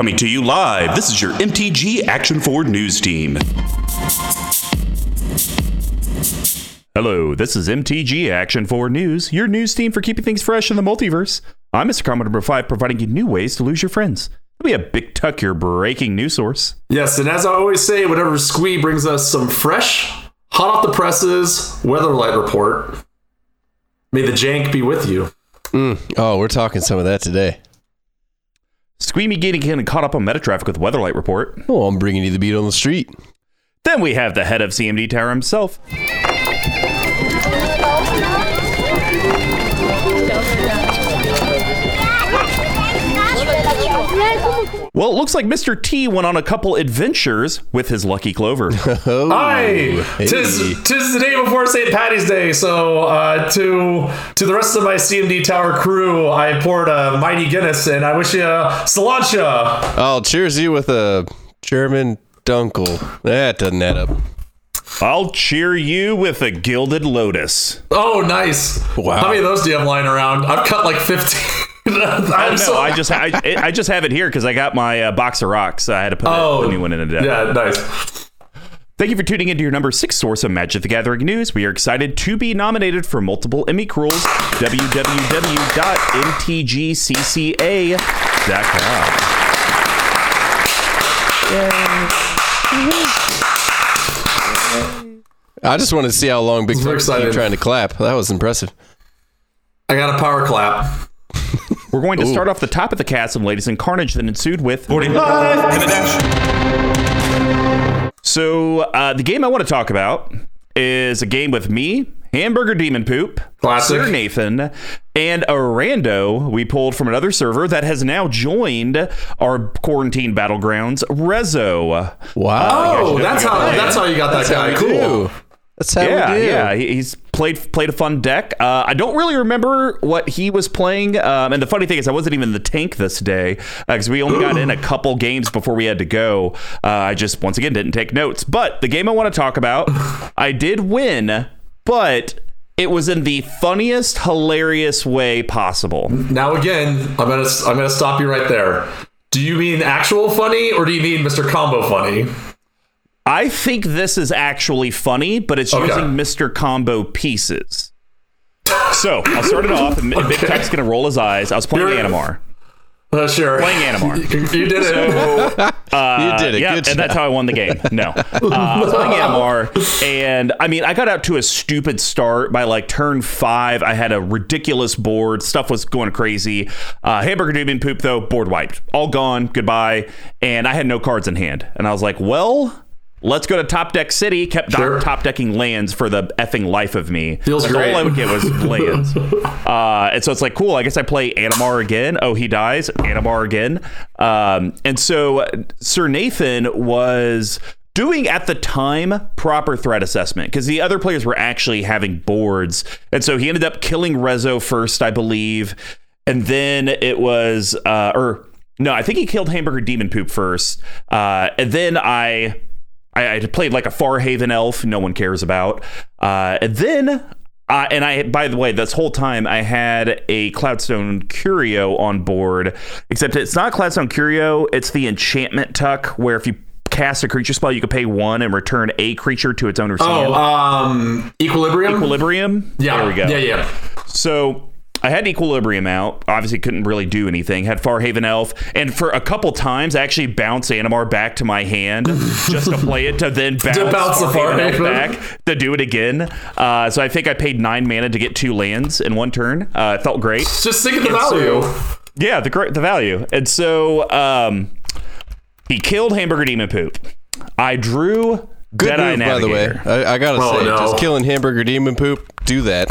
Coming to you live, this is your MTG Action Forward News Team. Hello, this is MTG Action Forward News, your news team for keeping things fresh in the multiverse. I'm Mr. Commodore number 5, providing you new ways to lose your friends. Let me a Big Tuck, your breaking news source. Yes, and as I always say, whatever Squee brings us some fresh, hot off the presses Weatherlight report. May the jank be with you. Mm. Oh, we're talking some of that today. Squeamy getting caught up on meta traffic with Weatherlight Report. Oh, I'm bringing you the beat on the street. Then we have the head of CMD Tower himself. Well, it looks like Mr. T went on a couple adventures with his lucky clover. Oh, Hi, tis tis the day before St. Patty's Day, so uh, to to the rest of my CMD Tower crew, I poured a mighty Guinness, and I wish you cilantro. I'll cheers you with a German dunkel. That doesn't add up. I'll cheer you with a gilded lotus. Oh, nice! Wow. How many of those do you have lying around? I've cut like fifteen. I'm No, so- I just I, I just have it here because I got my uh, box of rocks. I had to put Oh, a new one in a deck. yeah, nice. Thank you for tuning into your number six source of Magic the Gathering news. We are excited to be nominated for multiple Emmy Cruels. www.mtgcca.com. I just wanted to see how long Big Super Tuck was excited. trying to clap. That was impressive. I got a power clap. We're going to start off the top of the cast of Ladies and Carnage that ensued with 45 and a dash. So, uh, the game I want to talk about is a game with me, Hamburger Demon Poop, Classic. Sir Nathan, and a rando we pulled from another server that has now joined our quarantine battlegrounds, Rezo. Wow. Oh, that's how that's how you got that guy. Cool. do. That's how yeah, we do. yeah. he- He's played played a fun deck. Uh, I don't really remember what he was playing. Um, and the funny thing is, I wasn't even in the tank this day because we only got in a couple games before we had to go. Uh, I just once again didn't take notes. But the game I want to talk about, I did win, but it was in the funniest, hilarious way possible. Now again, I'm gonna I'm gonna stop you right there. Do you mean actual funny or do you mean Mr. Combo funny? I think this is actually funny, but it's Okay. using Mr. Combo pieces. So I'll start it off, and Big Okay. Tuck's gonna roll his eyes. I was playing You're- Animar. Uh, sure. Playing Animar. You, you did it. you did it. yeah, Good and that's how I won the game. No, uh, I was playing Animar, and I mean, I got out to a stupid start by like turn five. I had a ridiculous board. Stuff was going crazy. Uh, Hamburger Demon Poop though, board wiped, all gone. Goodbye. And I had no cards in hand, and I was like, well. Let's go to Top Deck City. Kept Sure. top decking lands for the effing life of me. Feels That's great. All I would get was lands. Uh, and so it's like, cool. I guess I play Animar again. Oh, he dies. Animar again. Um, and so Sir Nathan was doing at the time proper threat assessment because the other players were actually having boards. And so he ended up killing Rezo first, I believe. And then it was, uh, or no, I think he killed Hamburger Demon Poop first. Uh, and then I. I, I played like a Farhaven elf, no one cares about. Uh, and then, uh, and I, by the way, this whole time I had a Cloudstone Curio on board, except it's not Cloudstone Curio, it's the enchantment tuck, where if you cast a creature spell, you can pay one and return a creature to its owner's hand. Oh, um, Equilibrium. Equilibrium? yeah. There we go. Yeah, yeah. So I had Equilibrium out. Obviously, couldn't really do anything. Had Farhaven Elf, and for a couple times, I actually bounced Animar back to my hand just to play it to then bounce, bounce the Farhaven Elf Farhaven. back to do it again. Uh, so I think I paid nine mana to get two lands in one turn. Uh, it felt great. Just think of the And so- value. Yeah, the great the value. And so um, he killed Hamburger Demon Poop. I drew Good Deadeye move, by the way. I, I gotta Oh, say, no. just killing hamburger demon poop. Do that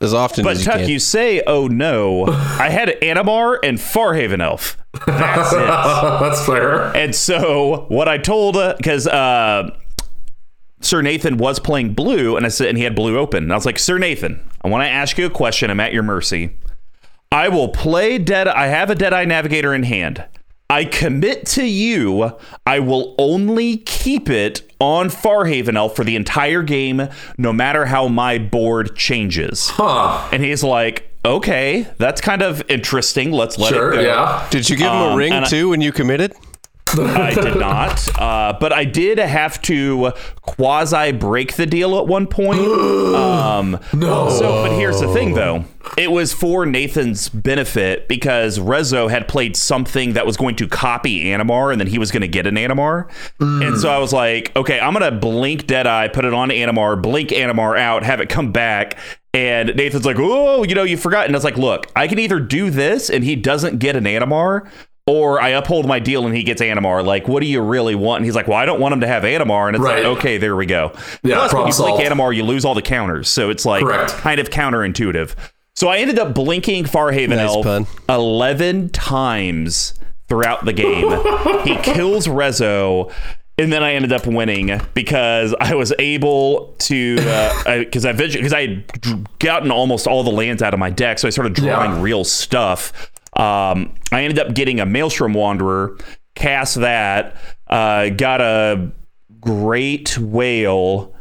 as often But as you Tuck, can. you say, "Oh no!" I had Animar and Farhaven Elf. That's it. That's fair. And so what I told, because uh, Sir Nathan was playing blue, and I said, and he had blue open, and I was like, Sir Nathan, I want to ask you a question. I'm at your mercy. I will play Dead. I have a Deadeye Navigator in hand. I commit to you. I will only keep it on Farhaven Elf for the entire game, no matter how my board changes. Huh. And he's like, okay, that's kind of interesting. Let's let Sure, it go. yeah. Did you give him a Um, ring and I- too when you committed? I did not, uh, but I did have to quasi break the deal at one point. Um, No. So, but here's the thing, though. It was for Nathan's benefit because Rezo had played something that was going to copy Animar, and then he was going to get an Animar. And so I was like, okay, I'm going to blink Deadeye, put it on Animar, blink Animar out, have it come back. And Nathan's like, oh, you know, you forgot. And I was like, look, I can either do this and he doesn't get an Animar, or I uphold my deal and he gets Animar. Like, what do you really want? And he's like, well, I don't want him to have Animar. And it's Right. like, okay, there we go. Yeah, Plus, when problem you blink solved. Animar, you lose all the counters. So it's like Correct. kind of counterintuitive. So I ended up blinking Farhaven Nice Elf pun. 11 times throughout the game. he kills Rezo. And then I ended up winning because I was able to, because I because I had gotten almost all the lands out of my deck, so I started drawing Yeah. real stuff. Um, I ended up getting a Maelstrom Wanderer, cast that, uh, got a Great Whale.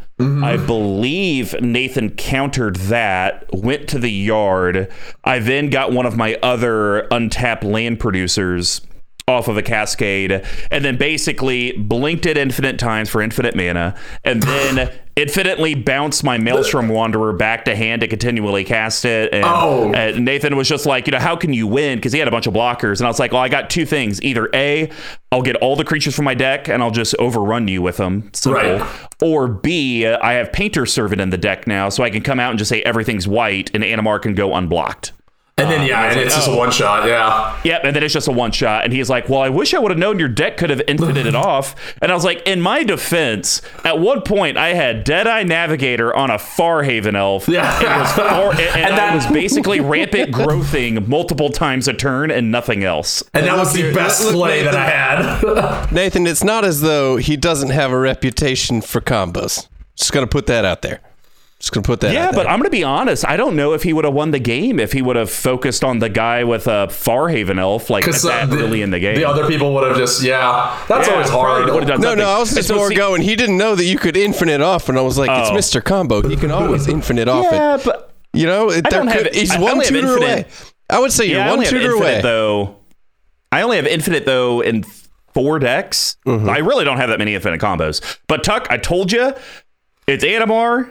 I believe Nathan countered that, went to the yard. I then got one of my other untapped land producers off of a cascade, and then basically blinked it infinite times for infinite mana, and then infinitely bounced my Maelstrom Wanderer back to hand to continually cast it. And, Oh. and Nathan was just like, you know, how can you win? Because he had a bunch of blockers, and I was like, well, I got two things: either a, I'll get all the creatures from my deck and I'll just overrun you with them, simple. Right. Or B, I have Painter's Servant in the deck now, so I can come out and just say everything's white, and Animar can go unblocked. And then uh, yeah, and it's just a oh. one shot. Yeah. Yep, and then it's just a one shot. And he's like, Well, I wish I would have known your deck could have infinited it off. And I was like, In my defense, at one point I had Deadeye Navigator on a Farhaven Elf. Yeah. It was far, and, and And I that- was basically rampant growthing multiple times a turn and nothing else. And that was the best look, play that I had. Nathan, it's not as though he doesn't have a reputation for combos. Just gonna put that out there. Just gonna put that. Yeah, out but there. I'm going to be honest. I don't know if he would have won the game if he would have focused on the guy with a Farhaven Elf like Because that early in the game. The other people would have just yeah. That's Yeah, always hard. done no, something. no, I was just so more see- going. He didn't know that you could infinite off, and I was like, Oh. it's Mr. Combo. He can always infinite off Yeah, it. but You know, it, there don't have- could, he's I one only have tutor infinite- away. I would say Yeah, you're one tutor infinite away. though. I only have infinite though in four decks. Mm-hmm. I really don't have that many infinite combos. But Tuck, I told you, it's Animar.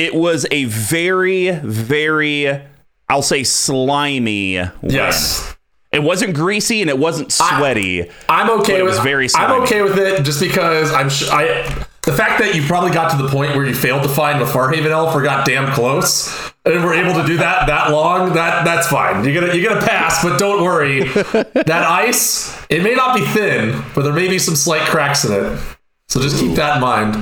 It was a very, very, I'll say, slimy win. Yes. It wasn't greasy and it wasn't sweaty. I'm okay it with was very I'm okay with it just because I'm sh- I the fact that you probably got to the point where you failed to find the Farhaven elf or got damn close and were able to do that that long that that's fine. You're gonna you're gonna pass, but don't worry. that ice it may not be thin, but there may be some slight cracks in it. So just keep that in mind.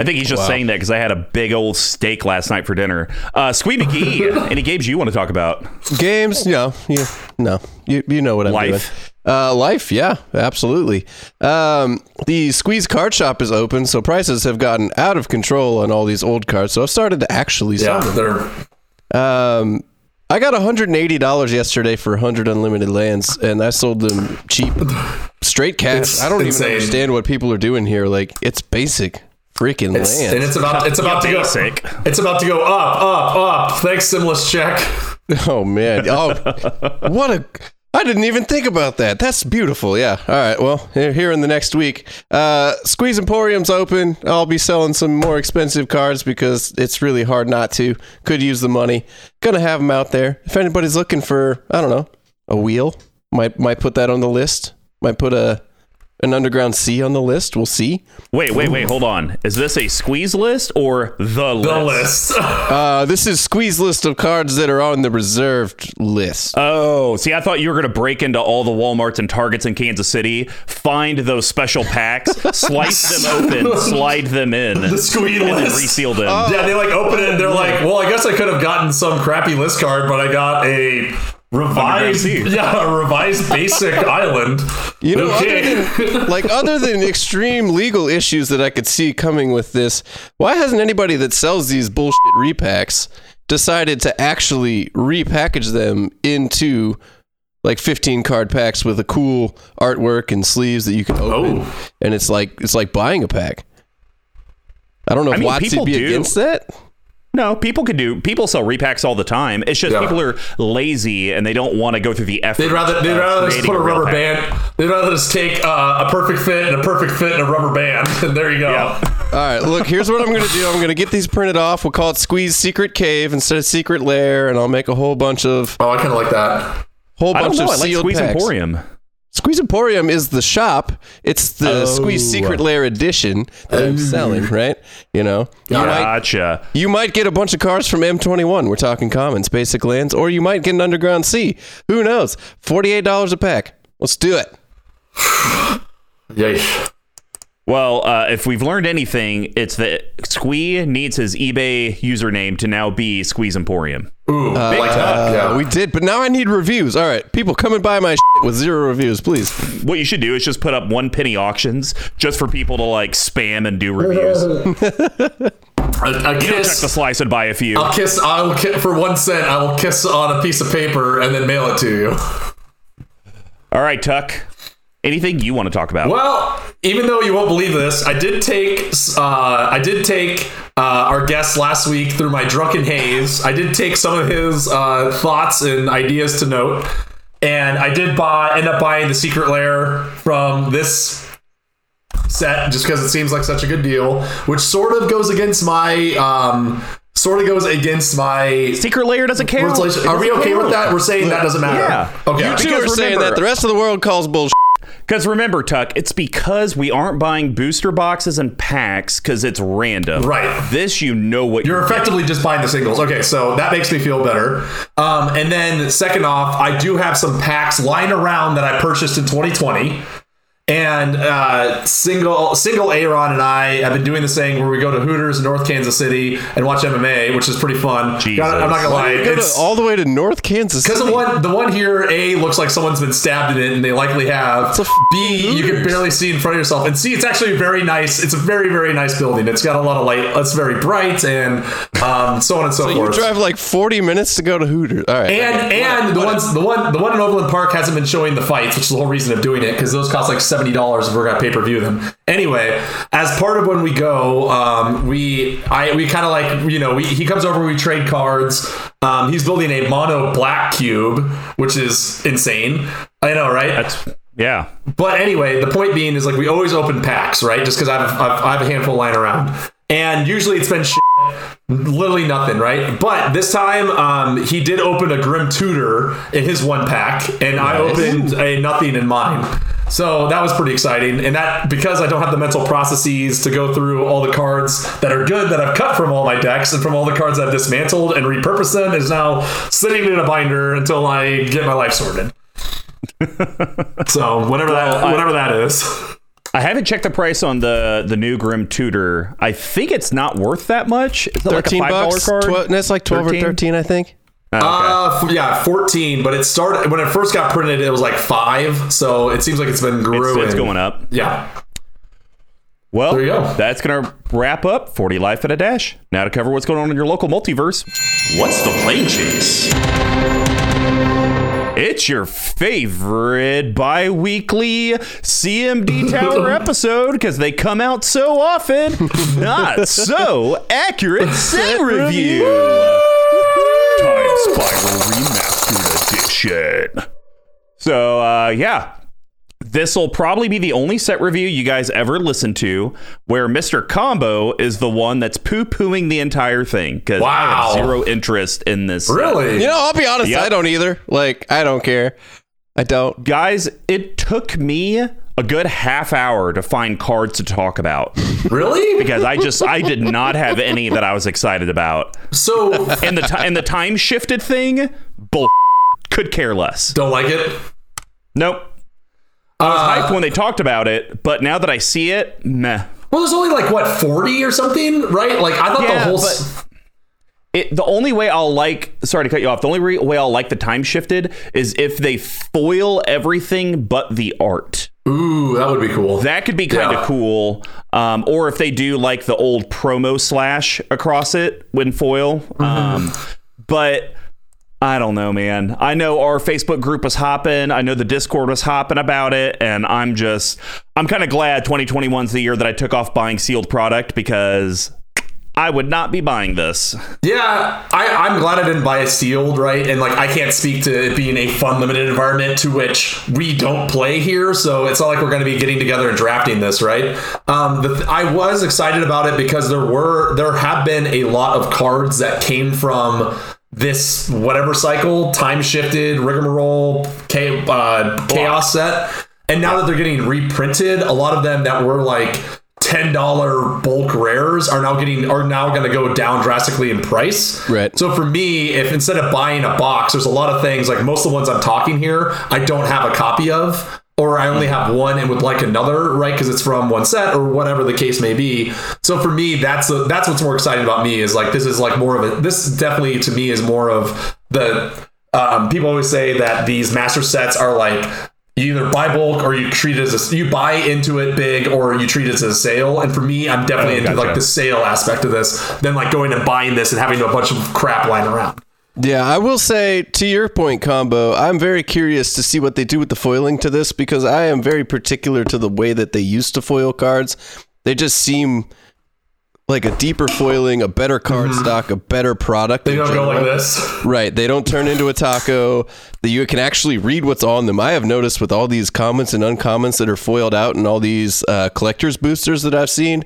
I think he's just saying that because I had a big old steak last night for dinner. Uh, Squee McGee, any games you want to talk about? Games, no, you, no, you, you know what I'm Life. doing. Uh, life, yeah, absolutely. Um, the Squeeze card shop is open, so prices have gotten out of control on all these old cards. So I've started to actually sell Yeah, them. they're Um, I got $180 yesterday for 100 unlimited lands, and I sold them cheap, straight cash. It's I don't insane. even understand what people are doing here. Like, it's basic freaking it's, and it's about it's about to go Basic. it's about to go up up up. Thanks, Simless check. Oh man! Oh, what a! I didn't even think about that. That's beautiful. Yeah. All right. Well, here, here in the next week, uh, Squeeze Emporium's open. I'll be selling some more expensive cards because it's really hard not to. Could use the money. Gonna have them out there. If anybody's looking for, I don't know, a wheel, might might put that on the list. Might put a an underground sea on the list. We'll see. Wait, wait, wait. Hold on. Is this a squeeze list or the list? The list. Uh, this is Squeeze list of cards that are on the reserved list. Oh, see, I thought you were going to break into all the Walmarts and Targets in Kansas City, find those special packs, slice them open, slide them in, the squeeze and then list. reseal them. Yeah, they like open it and they're like, well, I guess I could have gotten some crappy list card, but I got a revised, yeah, a revised basic island. You know, Okay. other than, like other than extreme legal issues that I could see coming with this, why hasn't anybody that sells these bullshit repacks decided to actually repackage them into like 15 card packs with a cool artwork and sleeves that you can open, Oh. and it's like it's like buying a pack. I don't know I if mean, people be do. against that. No, people can do. People sell repacks all the time. It's just Yeah. people are lazy and they don't want to go through the effort. They'd rather they'd rather just put a real rubber pack. band. They'd rather just take uh, a perfect fit and a perfect fit and a rubber band. And there you go. Yeah. All right, look, here's what I'm going to do. I'm going to get these printed off. We'll call it Squeeze Secret Cave instead of Secret Lair, and I'll make a whole bunch of Oh, I kind of like that. whole I don't bunch know. of I like sealed Squeeze packs. Emporium. Squeeze Emporium is the shop. It's the Oh. Squeeze Secret Lair edition that I'm selling, right? You know, you might Gotcha. you might get a bunch of cars from M21. We're talking commons, basic lands, or you might get an underground sea. Who knows? Forty-eight dollars a pack. Let's do it. Yay. Well, uh, if we've learned anything, it's that Squee needs his eBay username to now be Squeeze Emporium. Ooh, I like that. Uh, Yeah. we did, but now I need reviews. All right, people come and buy my shit with zero reviews, please. What you should do is just put up one penny auctions just for people to like spam and do reviews. a, a You know, check kiss. the slice and buy a few. I'll kiss. I will ki- for one cent. I will kiss on a piece of paper and then mail it to you. All right, Tuck. Anything you want to talk about? Well, even though you won't believe this, I did take uh, I did take uh, our guest last week through my drunken haze. I did take some of his uh, thoughts and ideas to note, and I did buy end up buying the secret lair from this set just because it seems like such a good deal, which sort of goes against my um, sort of goes against my. Secret Lair doesn't care. Are we doesn't okay with that? We're saying that doesn't matter. Yeah. Okay. You two Because are saying remember- that the rest of the world calls bullshit. Because remember, Tuck, it's because we aren't buying booster boxes and packs because it's random. Right. This, you know what You're you're getting. effectively just buying the singles. Okay, so that makes me feel better. Um, and then second off, I do have some packs lying around that I purchased in 2020. And uh, single single Aaron and I have been doing this thing where we go to Hooters in North Kansas City and watch MMA, which is pretty fun. Jesus. Gotta- I'm not gonna lie, Go to- it's all the way to North Kansas because the one the one here a looks like someone's been stabbed in it, and they likely have. f- B you can barely see in front of yourself, and C it's actually very nice. It's a very very nice building. It's got a lot of light. It's very bright, and um, so on and so, You forth. You drive like 40 minutes to go to Hooters. All right. And and the ones the one the one in Overland Park hasn't been showing the fights, which is the whole reason of doing it because those cost like seventy dollars if we're gonna pay per view them. Anyway, as part of when we go, um, we I we kind of like you know we, he comes over, we trade cards. Um, he's building a mono black cube, which is insane. I know, right? That's yeah. But anyway, the point being is like we always open packs, right? Just because I have I've, I have a handful lying around, and usually it's been shit, literally nothing, right? But this time, um, he did open a Grim Tutor in his one pack, and I opened a nothing in mine. So that was pretty exciting, and that because I don't have the mental processes to go through all the cards that are good that I've cut from all my decks and from all the cards I've dismantled and repurposed them is now sitting in a binder until I get my life sorted. so whatever that I- whatever that is. I haven't checked the price on the the new Grim Tutor. I think it's not worth that much. Is it like a five dollar bucks. card? Tw- that's like 12 13? or 13, I think. Oh, okay. Uh, f- yeah, fourteen. But it started when it first got printed. It was like five. So it seems like it's been it's, growing. it's going up. Yeah. Well, There you go. that's going to wrap up 40 Life at a Dash. Now to cover what's going on in your local multiverse. What's the plane chase? It's your favorite bi weekly CMD Tower episode because they come out so often. Not so accurate set review. Time Spiral Remastered Edition. So, uh, yeah, this will probably be the only set review you guys ever listen to where Mr. Combo is the one that's poo pooing the entire thing because I have zero interest in this. set. Really? You know, I'll be honest, Yep. I don't either. Like, I don't care. I don't. Guys, it took me a good half hour to find cards to talk about really? because I just I did not have any that I was excited about. So And the ti- and the time shifted thing, bull could care less. don't like it. Nope. I was hyped when they talked about it, but now that I see it, meh. Well, there's only like what forty or something, right? Like I thought the whole. s- It, the only way I'll like, sorry to cut you off. The only re- way I'll like the time shifted is if they foil everything but the art. Ooh, that would be cool. That could be kind of Yeah. cool. Um, or if they do like the old promo slash across it when foil. Mm-hmm. Um, but I don't know, man. I know our Facebook group was hopping. I know the Discord was hopping about it. And I'm just, I'm kind of glad 2021's the year that I took off buying sealed product because I would not be buying this. Yeah, I, I'm glad I didn't buy a sealed, right? And like, I can't speak to it being a fun limited environment to which we don't play here, so it's not like we're going to be getting together and drafting this, right? Um, the, I was excited about it because there were there have been a lot of cards that came from this whatever cycle, time shifted, rigmarole, cha- uh, chaos set, and now that they're getting reprinted, a lot of them that were like ten dollar bulk rares are now getting are now going to go down drastically in price. Right. So for me, if instead of buying a box, there's a lot of things like most of the ones I'm talking here, I don't have a copy of. Or I only have one and would like another, right? Because it's from one set or whatever the case may be. So for me, that's a, that's what's more exciting about me is like this is like more of a this definitely to me is more of the um, people always say that these master sets are like you either buy bulk or you treat it as a, you buy into it big or you treat it as a sale. And for me, I'm definitely Oh, into gotcha. like the sale aspect of this than like going and buying this and having a bunch of crap lying around. Yeah, I will say to your point, combo. I'm very curious to see what they do with the foiling to this because I am very particular to the way that they used to foil cards. They just seem like a deeper foiling, a better card stock, a better product. Mm-hmm. They don't go like this. Right. They don't turn into a taco. That you can actually read what's on them. I have noticed with all these comments and uncommons that are foiled out and all these uh, collectors boosters that I've seen.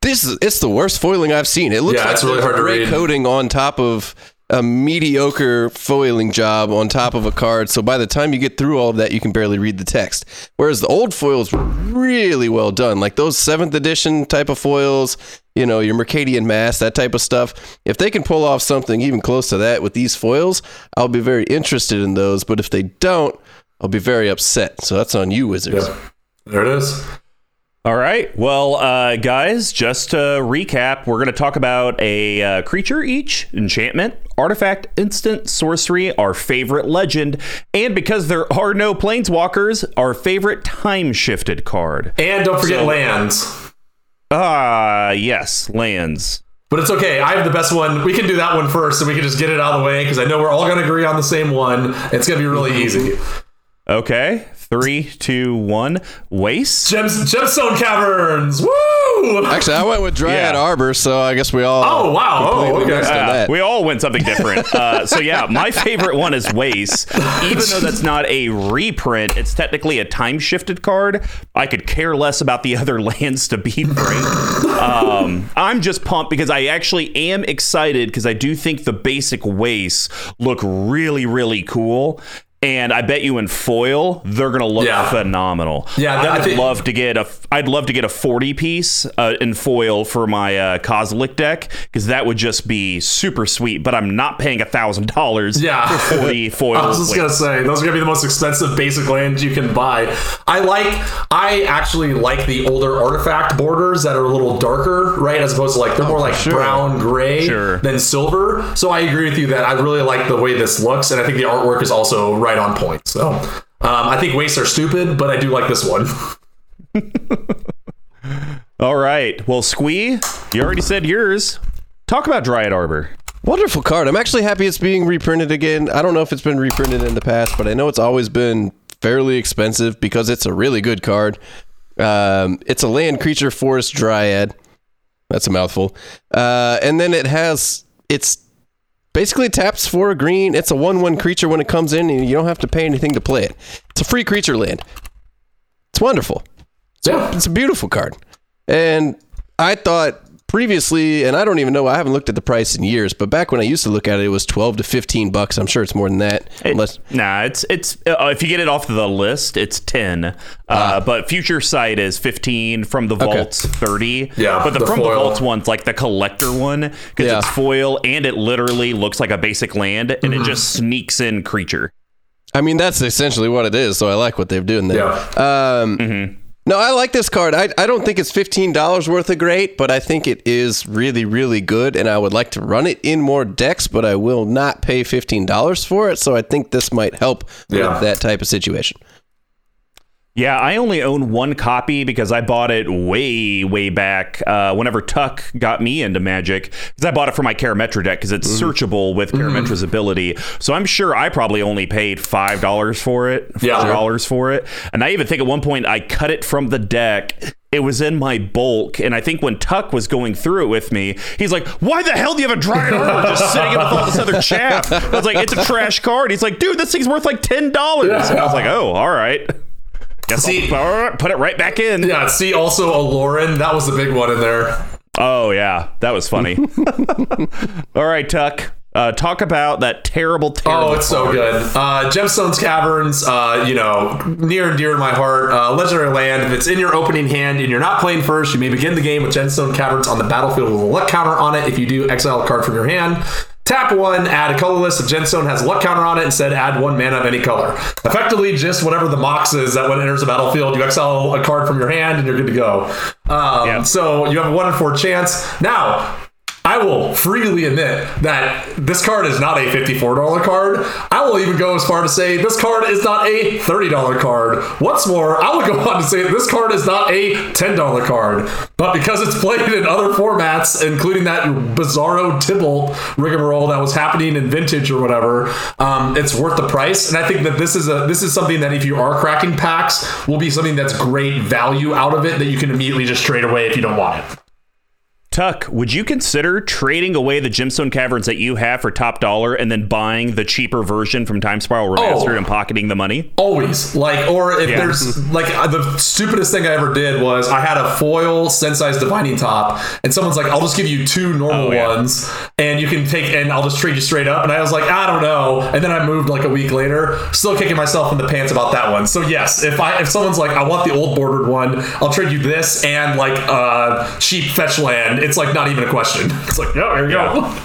This is it's the worst foiling I've seen. It looks Yeah, like it's really hard to read. coating on top of a mediocre foiling job on top of a card. So by the time you get through all of that, you can barely read the text. Whereas the old foils were really well done, like those seventh edition type of foils. You know, your Mercadian Masques, that type of stuff. If they can pull off something even close to that with these foils, I'll be very interested in those. But if they don't, I'll be very upset. So that's on you, Wizards. Yep. There it is. All right. Well, uh, guys, just to recap, we're going to talk about a uh, creature each, enchantment, artifact, instant, sorcery, our favorite legend, and because there are no planeswalkers, our favorite time shifted card. And don't forget So- lands. Ah, yes, lands. But it's okay. I have the best one. We can do that one first, and we can just get it out of the way because I know we're all going to agree on the same one. It's going to be really easy. Okay. Three, two, one. Waste. Gems, gemstone caverns. Woo! Actually, I went with Dryad Yeah. Arbor, so I guess we all. Oh wow! Oh okay. Uh, we all went something different. Uh, so yeah, my favorite one is Waste. Even though that's not a reprint, it's technically a time shifted card. I could care less about the other lands to be frank. Um, I'm just pumped because I actually am excited because I do think the basic Waste look really really cool. And I bet you in foil they're gonna look Yeah. phenomenal. Yeah, I I would think- love to get a. I'd love to get a forty piece uh, in foil for my uh, Kozilek deck because that would just be super sweet. But I'm not paying a thousand dollars Yeah. for forty foil. I was just gonna say those are gonna be the most expensive basic lands you can buy. I like, I actually like the older artifact borders that are a little darker, right? As opposed to like they're more like sure. brown gray Sure. than silver. So I agree with you that I really like the way this looks, and I think the artwork is also right on point. So um, I think wastes are stupid, but I do like this one. All right. Well, Squee, you already said yours. Talk about Dryad Arbor. Wonderful card. I'm actually happy it's being reprinted again. I don't know if it's been reprinted in the past, but I know it's always been fairly expensive because it's a really good card. Um, it's a land creature forest dryad. That's a mouthful. Uh, and then it has it's basically taps for a green. It's a one-one creature when it comes in, and you don't have to pay anything to play it. It's a free creature land. It's wonderful. It's, Yeah. It's a beautiful card. And I thought previously, and I don't even know, I haven't looked at the price in years, but back when I used to look at it, it was 12 to 15 bucks. I'm sure it's more than that. It- Unless, nah, it's it's uh, if you get it off the list, it's ten. Uh, Ah. but future sight is fifteen. From the vaults, thirty. Yeah, but the, the from the vaults one's like the collector one because Yeah. it's foil and it literally looks like a basic land and Mm-hmm. it just sneaks in creature. I mean, that's essentially what it is. So I like what they're doing there. Yeah. Um, No, I like this card. I, I don't think it's $15 worth of great, but I think it is really, really good. And I would like to run it in more decks, but I will not pay $15 for it. So I think this might help Yeah. with that type of situation. Yeah, I only own one copy because I bought it way, way back uh, whenever Tuck got me into Magic. Because I bought it for my Karametra deck because it's searchable with Karametra's ability. So I'm sure I probably only paid five dollars for it, Yeah. four dollars for it. And I even think at one point I cut it from the deck it was in my bulk, and I think when Tuck was going through it with me, he's like, "Why the hell do you have a Dryad Arbor just sitting in with all this other chaff?" I was like, "It's a trash card." He's like, "Dude, this thing's worth like ten dollars." And I was like, "Oh, all right." See- put it right back in. Yeah, see also a Lauren. That was the big one in there. Oh yeah, that was funny. all right, Tuck. Uh, talk about that terrible, terrible. Oh, it's so good. Uh, Gemstones Caverns, uh, you know, near and dear to my heart. Uh, Legendary Land, if it's in your opening hand and you're not playing first, you may begin the game with Gemstone Caverns on the battlefield with a luck counter on it. If you do, exile a card from your hand. Tap one, add a colorless. If Gemstone has a luck counter on it, instead add one mana of any color. Effectively, just whatever the mox is that when it enters the battlefield, you exile a card from your hand and you're good to go. Um, Yep. So you have a one in four chance. Now, I will freely admit that this card is not a $54 card. I will even go as far to say this card is not a $30 card. What's more, I will go on to say this card is not a $10 card. But because it's played in other formats, including that bizarro Tybalt rigmarole that was happening in Vintage or whatever, um, it's worth the price. And I think that this is a this is something that if you are cracking packs, will be something that's great value out of it that you can immediately just trade away if you don't want it. Tuck, would you consider trading away the gemstone caverns that you have for top dollar and then buying the cheaper version from Time Spiral Remastered Oh. and pocketing the money? Always like, or if Yeah. there's like uh, the stupidest thing I ever did was I had a foil Sensei's Divining Top, and someone's like, "I'll just give you two normal Oh, yeah. ones, and you can take, and I'll just trade you straight up." And I was like, "I don't know," and then I moved like a week later, still kicking myself in the pants about that one. So yes, if I if someone's like, "I want the old bordered one," I'll trade you this and like uh cheap fetch land. It's like not even a question. It's like, oh, here you go.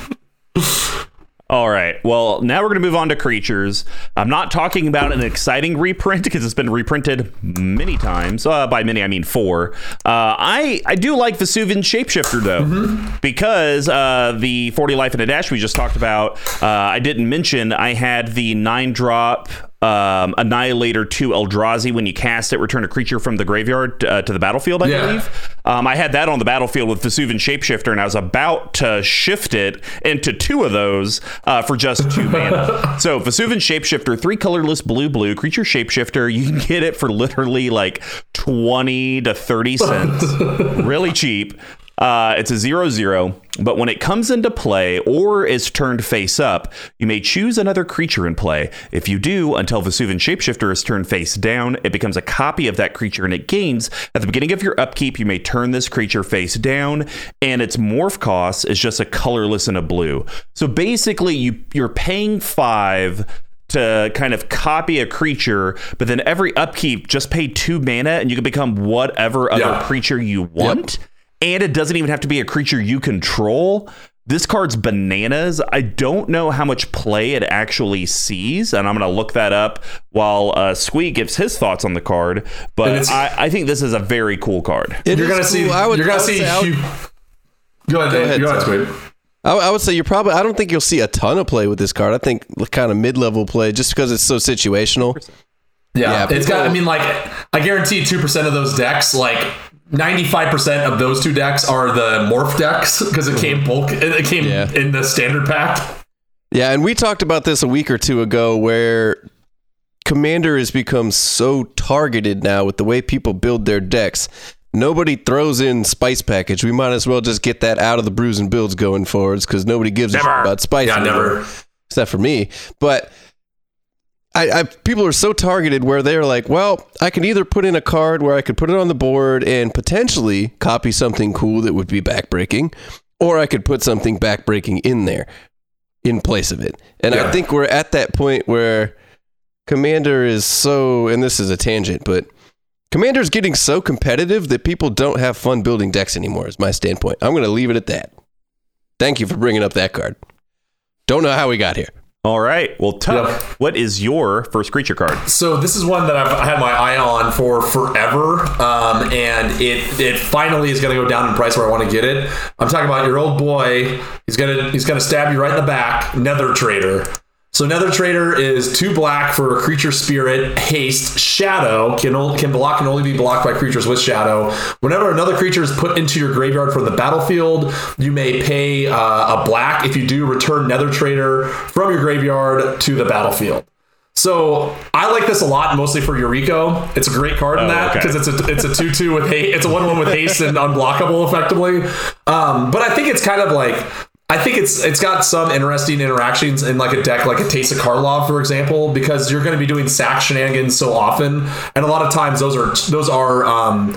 All right. Well, now we're going to move on to creatures. I'm not talking about an exciting reprint because it's been reprinted many times. Uh, by many, I mean four. Uh, I I do like Vesuvian Shapeshifter though, because uh, the 40 life and a dash we just talked about. Uh, I didn't mention I had the nine drop. Um, Annihilator 2 Eldrazi. When you cast it, return a creature from the graveyard uh, to the battlefield, I Yeah. believe. Um, I had that on the battlefield with Vesuvian Shapeshifter, and I was about to shift it into two of those uh, for just two mana. So Vesuvian Shapeshifter, three colorless blue blue creature shapeshifter. You can get it for literally like twenty to thirty cents, really cheap. Uh, it's a zero zero, but when it comes into play or is turned face up, you may choose another creature in play. If you do, until Vesuvian Shapeshifter is turned face down, it becomes a copy of that creature and it gains. At the beginning of your upkeep, you may turn this creature face down, and its morph cost is just a colorless and a blue. So basically, you you're paying five to kind of copy a creature, but then every upkeep just pay two mana and you can become whatever other Yeah. creature you want. And it doesn't even have to be a creature you control. This card's bananas. I don't know how much play it actually sees, and I'm going to look that up while uh, Squee gives his thoughts on the card. But I, I think this is a very cool card. It You're gonna see. cool. I would, you're gonna would see. say would- Hugh- Go ahead, Dave. ahead, Go ahead, Tom. Squid. I, I would say you're probably. I don't think you'll see a ton of play with this card. I think kind of mid-level play, just because it's so situational. Yeah, Yeah, it's got. people- I mean, like, I guarantee two percent of those decks, like ninety-five percent of those two decks, are the morph decks because it came bulk. It came Yeah. in the standard pack. Yeah, and we talked about this a week or two ago, where Commander has become so targeted now with the way people build their decks. Nobody throws in Spice Package. We might as well just get that out of the brews and builds going forwards because nobody gives a shit about Spice. Yeah, anymore. never. except for me. But I, I people are so targeted where they're like, well, I can either put in a card where I could put it on the board and potentially copy something cool that would be backbreaking, or I could put something backbreaking in there in place of it. And I think we're at that point where Commander is so, and this is a tangent, but Commander's getting so competitive that people don't have fun building decks anymore. Is my standpoint. I'm going to leave it at that. Thank you for bringing up that card. Don't know how we got here. All right. Well, Tuck, Yeah. what is your first creature card? So this is one that I've had my eye on for forever, um, and it it finally is going to go down in price where I want to get it. I'm talking about your old boy. He's gonna he's gonna stab you right in the back. Nether Traitor. So Nether Traitor is two black for a creature spirit, haste, shadow, can only, can block and only be blocked by creatures with shadow. Whenever another creature is put into your graveyard from the battlefield, you may pay uh, a black. If you do, return Nether Traitor from your graveyard to the battlefield. So I like this a lot, mostly for Yuriko. It's a great card in Oh, that okay. because it's a it's a two two with haste. It's a one one with haste and unblockable effectively. Um, but I think it's kind of like I think it's it's got some interesting interactions in like a deck like a Teysa Karlov, for example, because you're going to be doing sack shenanigans so often, and a lot of times those are those are um,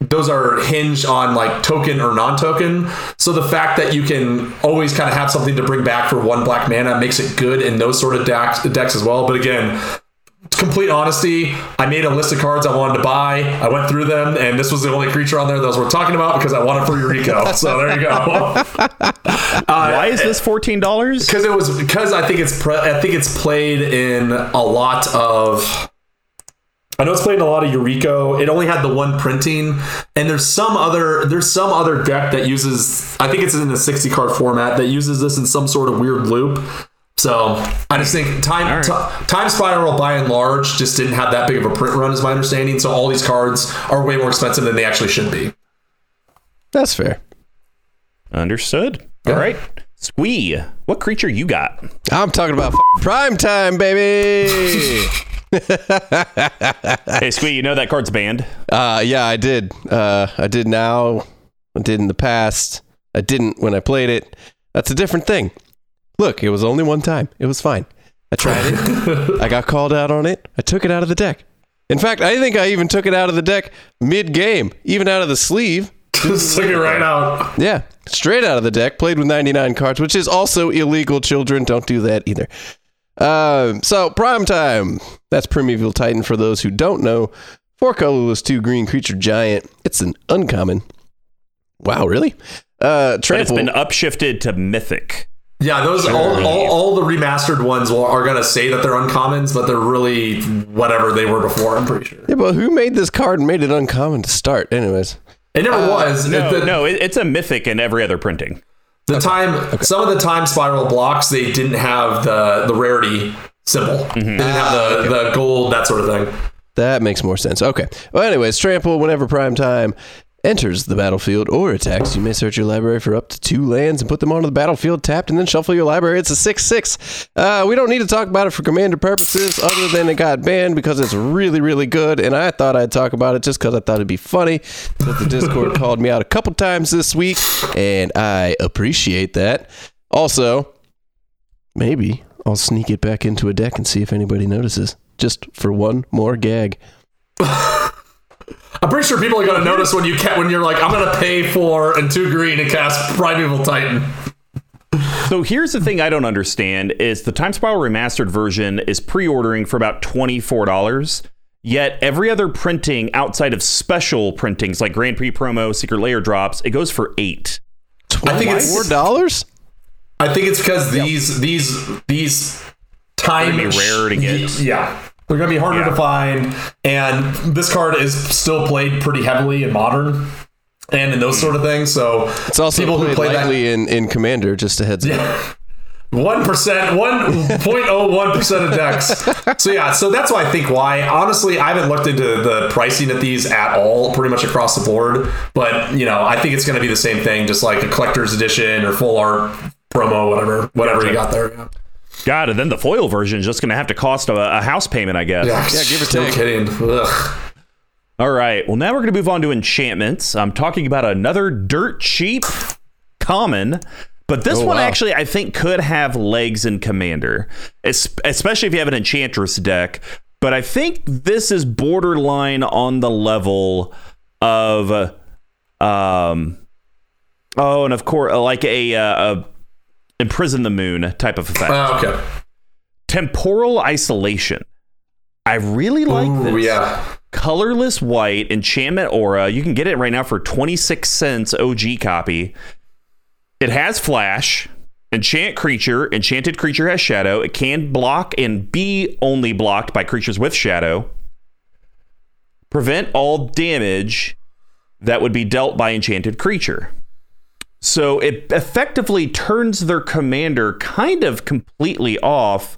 those are hinged on like token or non-token. So the fact that you can always kind of have something to bring back for one black mana makes it good in those sort of decks, decks as well. But again, complete honesty, I made a list of cards I wanted to buy. I went through them, and this was the only creature on there that was worth talking about because I wanted for Yuriko. so there you go. Uh, Why is this fourteen dollars? Because it was because I think it's pre- I think it's played in a lot of. I know it's played in a lot of Yuriko. It only had the one printing, and there's some other there's some other deck that uses. I think it's in a 60 card format that uses this in some sort of weird loop. So I just think time right. Ti- time spiral by and large just didn't have that big of a print run, is my understanding. So all these cards are way more expensive than they actually should be. That's fair. Understood. All right, Squee, what creature you got? I'm talking about f- prime time, baby. Hey, Squee, you know that card's banned. uh, yeah, I did. Uh, I did now. I did in the past. I didn't when I played it. That's a different thing. Look, it was only one time. It was fine. I tried it. I got called out on it. I took it out of the deck. In fact, I think I even took it out of the deck mid game, even out of the sleeve. Just took it right out. Yeah, straight out of the deck. Played with 99 cards, which is also illegal. Children don't do that either. Um, so prime time. That's Primeval Titan. For those who don't know, four colorless, two green creature giant. It's an uncommon. Wow, really? Uh, But it's trample. been upshifted to mythic. Yeah, those all, all, all the remastered ones will, are gonna say that they're uncommons, but they're really whatever they were before. I'm pretty sure yeah, but who made this card and made it uncommon to start? Anyways, it never uh, was. No, the, no, it, it's a mythic in every other printing. the time some of the time spiral blocks they didn't have the the rarity symbol. They didn't mm-hmm. have the ah, the gold that sort of thing. that makes more sense. Okay. Well, anyways, trample whenever prime time enters the battlefield or attacks, you may search your library for up to two lands and put them onto the battlefield tapped and then shuffle your library. It's a 6 6. Uh, we don't need to talk about it for commander purposes other than it got banned because it's really, really good. And I thought I'd talk about it just because I thought it'd be funny. But the Discord called me out a couple times this week, and I appreciate that. Also, maybe I'll sneak it back into a deck and see if anybody notices. Just for one more gag. I'm pretty sure people are gonna notice when you ca- when you're like I'm gonna pay for and two green and cast Primeval Titan. So here's the thing I don't understand is the Time Spiral Remastered version is pre-ordering for about $24. Yet every other printing outside of special printings like Grand Prix promo, Secret Lair drops, it goes for eight. I think it's Four dollars? I think it's because these these these time They're gonna be rarer to get. Yeah, they're gonna be harder Yeah. to find, and this card is still played pretty heavily in modern and in those mm-hmm. sort of things. So It's also people who play lightly in, in Commander, just a heads up. that. One percent, one point oh one percent of decks. So yeah, so that's why I think why. Honestly, I haven't looked into the pricing of these at all, pretty much across the board. But you know, I think it's going to be the same thing, just like a collector's edition or full art promo, whatever, whatever you got there. Yeah. God, and then the foil version is just going to have to cost a, a house payment, I guess. Yeah, give or no take. kidding. Ugh. All right. Well, now we're going to move on to enchantments. I'm talking about another dirt cheap common, but this Oh, one wow. actually I think could have legs in Commander, es- especially if you have an Enchantress deck. But I think this is borderline on the level of, um, oh, and of course, like a, uh, a imprison the moon type of effect. Oh, okay. Temporal isolation. I really like Ooh, this yeah. colorless white enchantment aura. You can get it right now for 26 cents OG copy. It has flash, enchant creature, enchanted creature has shadow. It can block and be only blocked by creatures with shadow. Prevent all damage that would be dealt by enchanted creature. So it effectively turns their commander kind of completely off.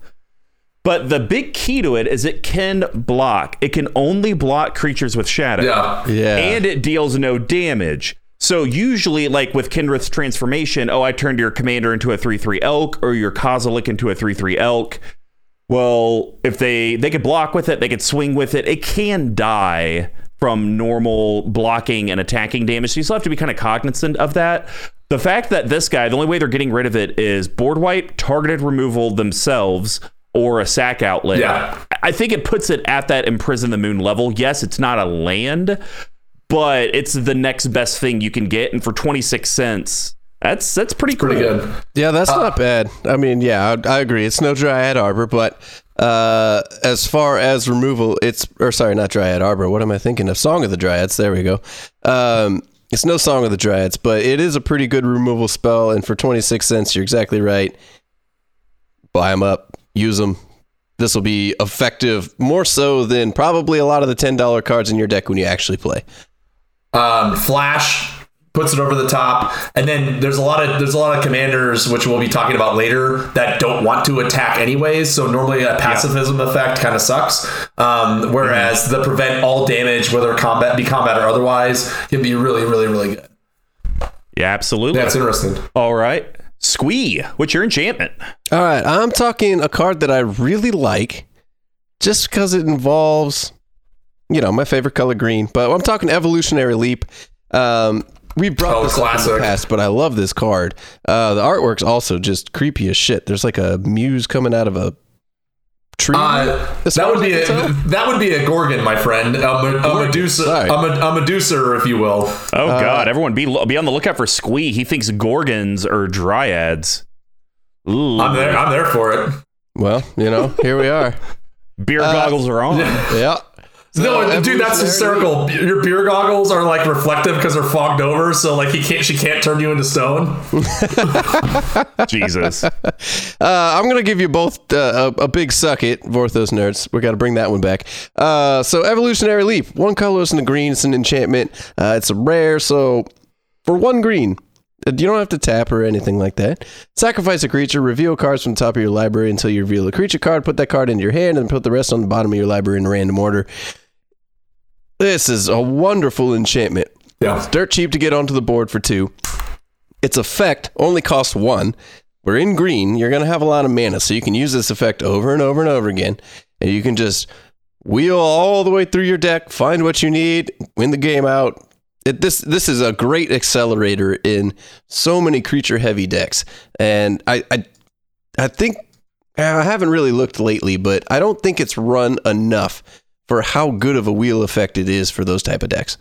But the big key to it is it can block. It can only block creatures with shadow. Yeah. Yeah. And it deals no damage. So usually, like with Kenrith's Transformation, oh, I turned your commander into a 3-3 elk or your Kozilek into a 3-3 elk. well, if they they could block with it, they could swing with it. It can die from normal blocking and attacking damage. So you still have to be kind of cognizant of that. The fact that this guy, the only way they're getting rid of it is board wipe, targeted removal themselves, or a sack outlet. Yeah. I think it puts it at that imprison the moon level. Yes, it's not a land, but it's the next best thing you can get. And for 26 cents, that's that's pretty cool. Pretty good. Yeah, that's not bad. I mean, yeah, I, I agree. It's no Dryad Arbor, but uh, as far as removal, it's or sorry, not Dryad Arbor. What am I thinking of? Song of the Dryads. There we go. Um, it's no Song of the Dryads, but it is a pretty good removal spell. And for twenty six cents, you're exactly right. Buy them up, use them. This will be effective more so than probably a lot of the ten dollar cards in your deck when you actually play. Um, Flash puts it over the top, and then there's a lot of there's a lot of commanders which we'll be talking about later that don't want to attack anyways. So normally a pacifism effect kind of sucks. Um, whereas the prevent all damage, whether combat be combat or otherwise, can be really really really good. Yeah, absolutely. That's interesting. All right. Squee, what's your enchantment? All right, I'm talking a card that I really like just because it involves, you know, my favorite color green. But I'm talking Evolutionary Leap. Um, we brought Oh, this up in classic. the past, but I love this card. Uh, the artwork's also just creepy as shit. There's like a muse coming out of a tree. Uh, that would be I a, can tell. that would be a Gorgon, my friend, a, me- a Medusa, sorry. a, a Medusa, if you will. Oh God! Everyone, be be on the lookout for Squee. He thinks gorgons are dryads. Ooh, I'm there. I'm there for it. Well, you know, here we are. beer goggles are on. Yeah. No, So, dude, that's hysterical. Your beer goggles are like reflective because they're fogged over, so like he can't, she can't turn you into stone. Jesus. Uh, I'm gonna give you both uh, a, a big suck it, Vorthos nerds. We got to bring that one back. Uh, so evolutionary leap, one colorless and a green. It's an enchantment. Uh, it's a rare, so for one green, uh, you don't have to tap or anything like that. Sacrifice a creature, reveal cards from the top of your library until you reveal a creature card. Put that card into your hand and put the rest on the bottom of your library in random order. This is a wonderful enchantment. Yeah. Dirt cheap to get onto the board for two. Its effect only costs one. We're in green. You're going to have a lot of mana, so you can use this effect over and over and over again. And you can just wheel all the way through your deck, find what you need, win the game out. It, this this is a great accelerator in so many creature heavy decks, and I I, I think I haven't really looked lately, but I don't think it's run enough for how good of a wheel effect it is for those type of decks.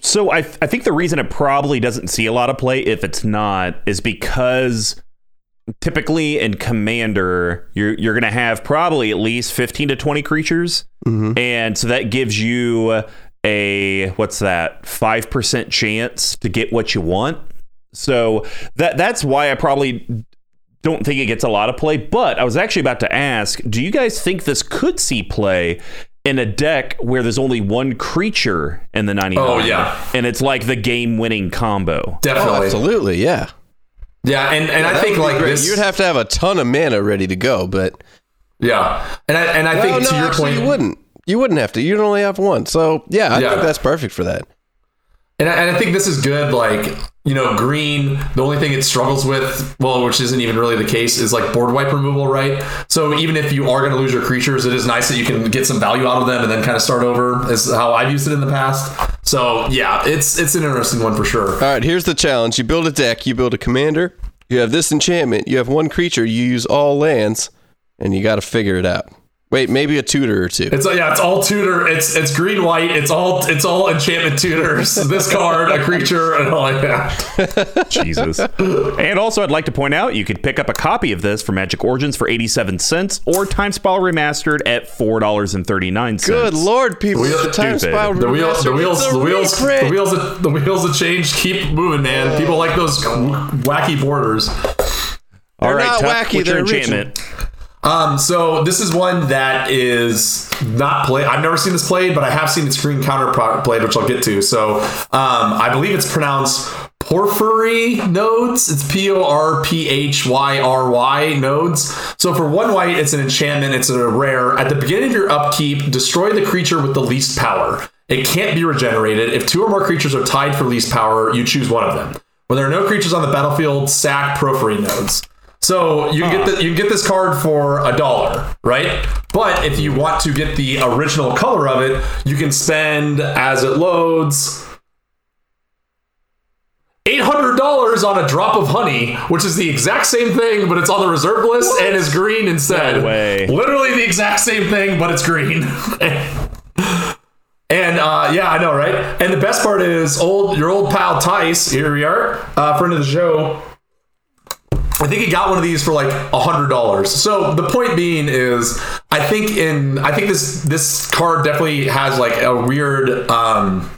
So I I think the reason it probably doesn't see a lot of play if it's not is because typically in commander you're you're going to have probably at least 15 to 20 creatures. Mm-hmm. And so that gives you a what's that 5% chance to get what you want. So that that's why I probably don't think it gets a lot of play but I was actually about to ask do you guys think this could see play in a deck where there's only one creature in the 99 Oh, yeah. and it's like the game winning combo Definitely. Oh, absolutely, yeah. Yeah, and, and I think like this. you'd have to have a ton of mana ready to go, but yeah, and I and I well, think no, to your actually, point, you wouldn't. You wouldn't have to. You'd only have one. So yeah, I Yeah. think that's perfect for that. And I, and I think this is good. Like, you know, green, the only thing it struggles with, well, which isn't even really the case, is like board wipe removal, right? So even if you are going to lose your creatures, it is nice that you can get some value out of them and then kind of start over, is how I've used it in the past. So yeah, it's it's an interesting one for sure. All right, here's the challenge. You build a deck. You build a commander. You have this enchantment. You have one creature. You use all lands, and you got to figure it out. Wait, maybe a tutor or two. It's yeah, it's all tutor. It's it's green white. It's all it's all enchantment tutors. this card, a creature, and all like that. Jesus. and also, I'd like to point out you could pick up a copy of this for Magic Origins for 87 cents or Time Spiral Remastered at $4.39. Good lord, people! wheel- the time stupid. spiral The wheels, the wheels, it's a the wheels, the wheels, the wheels of change keep moving, man. People like those wacky borders. All They're right, not Tuck, wacky, what's your they're enchantment? Um, so this is one that is not played. I've never seen this played, but I have seen its screen counter played, which I'll get to. So um, I believe it's pronounced porphyry nodes. It's P O R P H Y R Y nodes. So for one white, it's an enchantment. It's a rare. At the beginning of your upkeep, destroy the creature with the least power. It can't be regenerated. If two or more creatures are tied for least power, you choose one of them. When there are no creatures on the battlefield, sack porphyry nodes. So you can get the, you get this card for a dollar, right? But if you want to get the original color of it, you can spend as it loads eight hundred dollars on a drop of honey, which is the exact same thing, but it's on the reserve list and is green instead. No way. Literally the exact same thing, but it's green. and uh, yeah, I know, right? And the best part is old your old pal Tice. Here we are, uh, friend of the show. I think he got one of these for like a hundred dollars. So the point being is, I think in I think this this card definitely has like a weird um,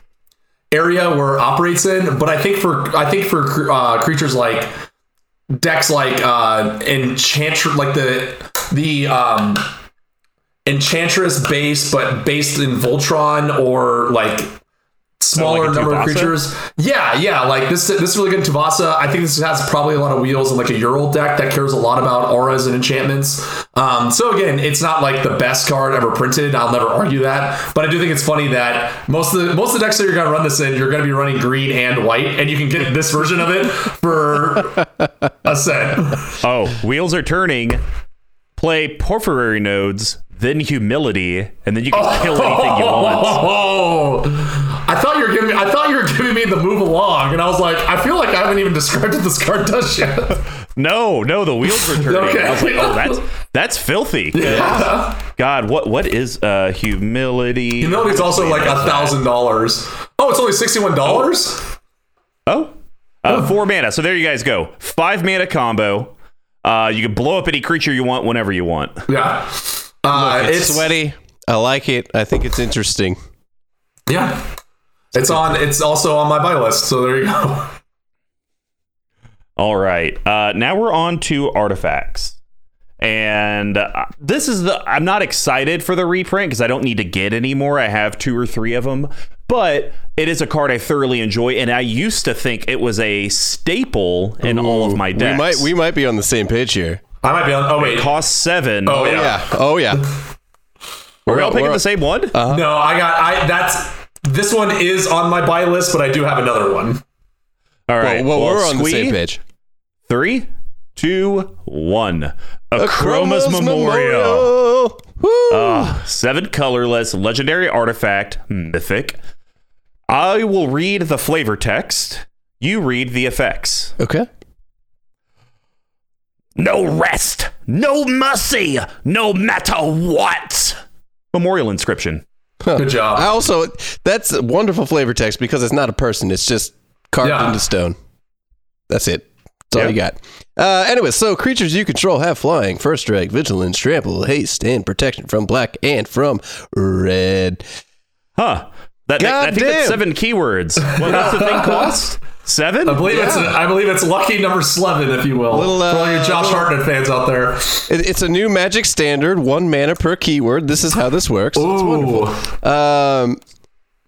area where it operates in. But I think for I think for uh, creatures like decks like uh, enchantress, like the the um, enchantress base, but based in Voltron or like smaller like number of creatures. Yeah, yeah. Like this, this is really good Tuvasa. I think this has probably a lot of wheels and like a Ural deck that cares a lot about auras and enchantments. Um, so again, it's not like the best card ever printed. I'll never argue that, but I do think it's funny that most of the most of the decks that you're gonna run this in, you're gonna be running green and white, and you can get this version of it for a set. Oh, wheels are turning. Play porphyry nodes, then humility, and then you can kill anything you want. Oh, I thought you were giving me. I thought you were giving me the move along, and I was like, I feel like I haven't even described what this card does yet. No, no, the wheels were turning. Okay. I was like, oh, that's that's filthy. God, what what is uh humility? Humility is also like a thousand dollars. Oh, it's only sixty-one dollars. Oh, uh, four mana. So there you guys go. Five mana combo. Uh, you can blow up any creature you want whenever you want. Yeah, uh, It's, it's sweaty. I like it. I think it's interesting. Yeah, it's on. It's also on my buy list. So there you go. All right. Uh, now we're on to artifacts. And uh, this is the. I'm not excited for the reprint because I don't need to get any more. I have two or three of them. But it is a card I thoroughly enjoy. And I used to think it was a staple in all of my decks. We might we might be on the same page here. I might be on. Oh wait. Cost seven. Oh Oh yeah. yeah. Oh yeah. We're all all- picking the same one? uh No, I got. I that's. This one is on my buy list, but I do have another one. all right. Well, we're on the same page. Three, two, one. Akroma's Memorial. Woo! Ah, seven colorless, legendary artifact, mythic. I will read the flavor text. You read the effects. okay. No rest, no mercy, no matter what. Memorial inscription. Good job. I also that's a wonderful flavor text because it's not a person. It's just carved Yeah. into stone. That's it. That's all Yeah. you got. Uh, anyway, so creatures you control have flying, first strike, vigilance, trample, haste, and protection from black and from red. Huh. That, that- I think Goddamn. that's seven keywords. What, what's the thing cost? Seven? I believe it's. I believe it's lucky number eleven, if you will. Little, uh, For all you Josh Hartnett fans out there. It, it's a new magic standard, one mana per keyword. This is how this works. It's wonderful. Um,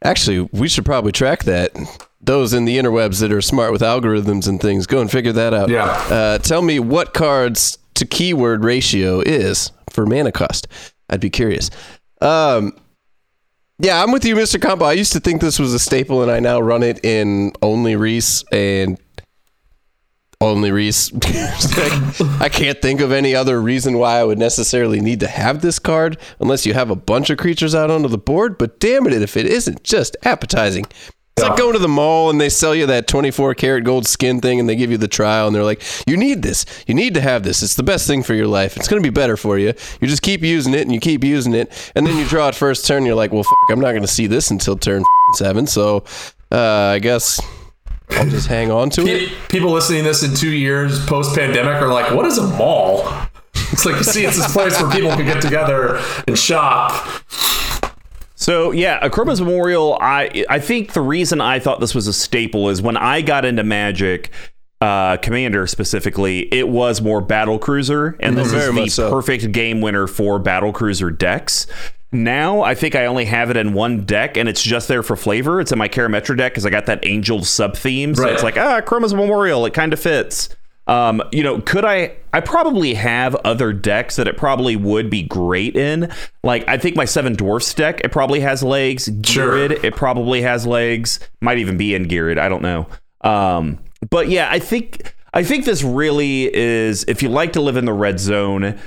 actually, we should probably track that. Those in the interwebs that are smart with algorithms and things, go and figure that out. Yeah. Uh, tell me what cards to keyword ratio is for mana cost. I'd be curious. Um, yeah, I'm with you, Mr. Combo. I used to think this was a staple, and I now run it in only Reese and only Reese. I can't think of any other reason why I would necessarily need to have this card unless you have a bunch of creatures out onto the board. But damn it, if it isn't just appetizing. It's like going to the mall and they sell you that 24 karat gold skin thing and they give you the trial and they're like, you need this. You need to have this. It's the best thing for your life. It's going to be better for you. You just keep using it and you keep using it. And then you draw it first turn. You're like, well, f- I'm not going to see this until turn seven. So uh, I guess I'll just hang on to it. People listening to this in two years post pandemic are like, "What is a mall?" It's like you see, it's this place where people can get together and shop. So yeah, Akroma's Memorial. I I think the reason I thought this was a staple is when I got into Magic, uh, Commander specifically, it was more Battle Cruiser, and this Very is the so. perfect game winner for Battle Cruiser decks. Now I think I only have it in one deck, and it's just there for flavor. It's in my Karametra deck because I got that Angel sub theme, so Right. it's like ah, Chroma's Memorial. It kind of fits. Um, you know, could I? I probably have other decks that it probably would be great in. Like, I think my Seven Dwarfs deck, it probably has legs. Sure. Girid, it probably has legs. Might even be in Girid. I don't know. Um, but yeah, I think. I think this really is, if you like to live in the red zone,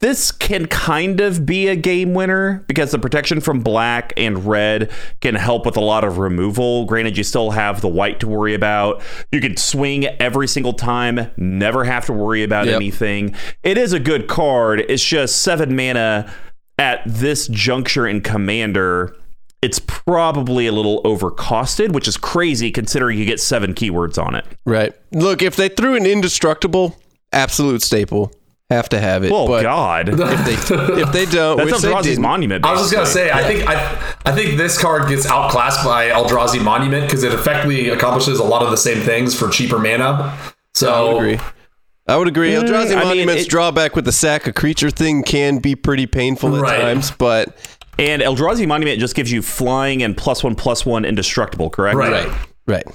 this can kind of be a game winner because the protection from black and red can help with a lot of removal. Granted, you still have the white to worry about. You can swing every single time, never have to worry about Yep. anything. It is a good card. It's just seven mana at this juncture in Commander. It's probably a little overcosted, which is crazy considering you get seven keywords on it. Right. Look, if they threw an indestructible, absolute staple, have to have it. Oh but God, if they if they don't, that's which they Eldrazi's didn't, monument. I was just gonna say, I think I, I think this card gets outclassed by Eldrazi Monument because it effectively accomplishes a lot of the same things for cheaper mana. So I would agree. I would agree. Mm, Eldrazi I mean, Monument's it- drawback with the sack a creature thing can be pretty painful at Right. times, but And Eldrazi Monument just gives you flying and plus one plus one indestructible, correct? Right. right.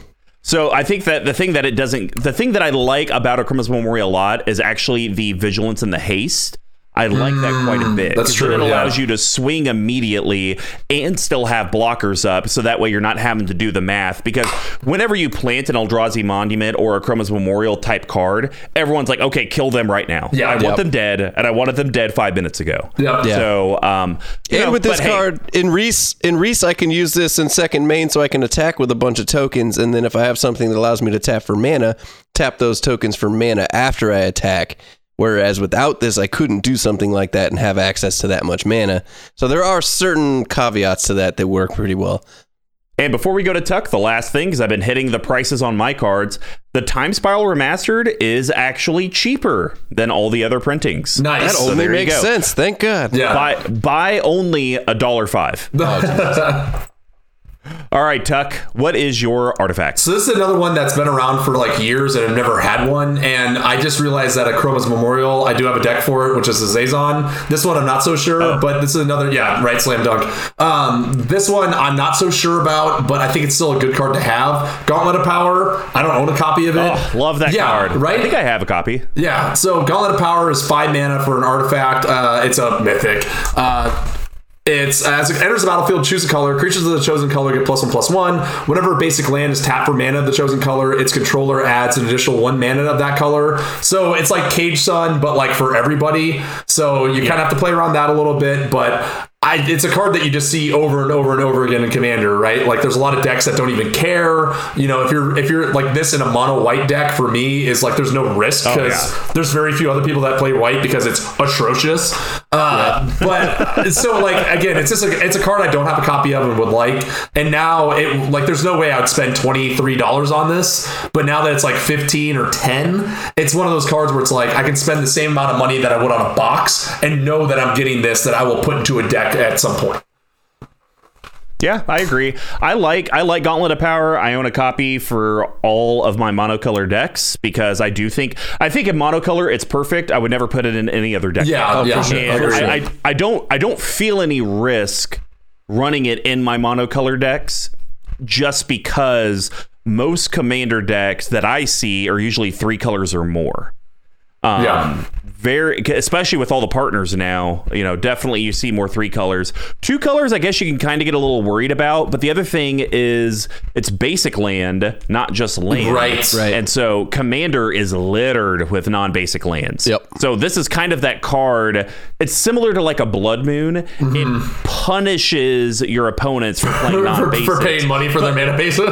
So I think that the thing that it doesn't, the thing that I like about Akroma's Memorial a lot is actually the vigilance and the haste. I like that quite a bit. that's 'cause true, Then it yeah. allows you to swing immediately and still have blockers up, so that way you're not having to do the math. Because whenever you plant an Eldrazi Monument or Akroma's Memorial type card, everyone's like, "Okay, kill them right now." Yeah, I want them dead, and I wanted them dead five minutes ago. Yep. Yeah. So, um, And know, with this but hey, card in Reese, in Reese, I can use this in second main, so I can attack with a bunch of tokens, and then if I have something that allows me to tap for mana, tap those tokens for mana after I attack. Whereas without this, I couldn't do something like that and have access to that much mana. So there are certain caveats to that that work pretty well. And before we go to Tuck, the last thing, because I've been hitting the prices on my cards, the Time Spiral Remastered is actually cheaper than all the other printings. Nice. That So only there makes go. sense. Thank God. Yeah. Buy, buy only a dollar five. Oh, All right, Tuck, what is your artifact? So this is another one that's been around for like years and I've never had one. And I just realized that Akroma's Memorial, I do have a deck for it, which is a Zazon. This one I'm not so sure, but this is another, yeah, right, slam dunk. Um, this one I'm not so sure about, but I think it's still a good card to have. Gauntlet of Power. I don't own a copy of it. Oh, love that Yeah, card. right? I think I have a copy. Yeah, so Gauntlet of Power is five mana for an artifact. Uh, it's a mythic. Uh, it's uh, as it enters the battlefield, choose a color. Creatures of the chosen color get plus one plus one. Whenever a basic land is tapped for mana of the chosen color, its controller adds an additional one mana of that color. So it's like Caged Sun, but like for everybody. So you kind of have to play around that a little bit, but. I, it's a card that you just see over and over and over again in Commander, right? Like there's a lot of decks that don't even care. You know, if you're if you're like this in a mono white deck for me is like there's no risk because yeah. there's very few other people that play white because it's atrocious. Uh, But so like again, it's just a, it's a card I don't have a copy of and would like. And now it like there's no way I would spend twenty three dollars on this. But now that it's like fifteen or ten, it's one of those cards where it's like I can spend the same amount of money that I would on a box and know that I'm getting this that I will put into a deck at some point. Yeah, I agree. I like I like Gauntlet of Power. I own a copy for all of my monocolor decks because I do think I think in monocolor it's perfect. I would never put it in any other deck. Yeah, yeah, uh, sure. and agreed. I, I, I don't I don't feel any risk running it in my monocolor decks just because most commander decks that I see are usually three colors or more. Um, Yeah. Very, especially with all the partners now, you know, definitely you see more three colors. Two colors, I guess you can kind of get a little worried about. But the other thing is it's basic land, not just land. Right. Right. And so Commander is littered with non basic lands. Yep. So this is kind of that card. It's similar to like a Blood Moon. It punishes your opponents for playing non for, basic. for paying money for their mana bases.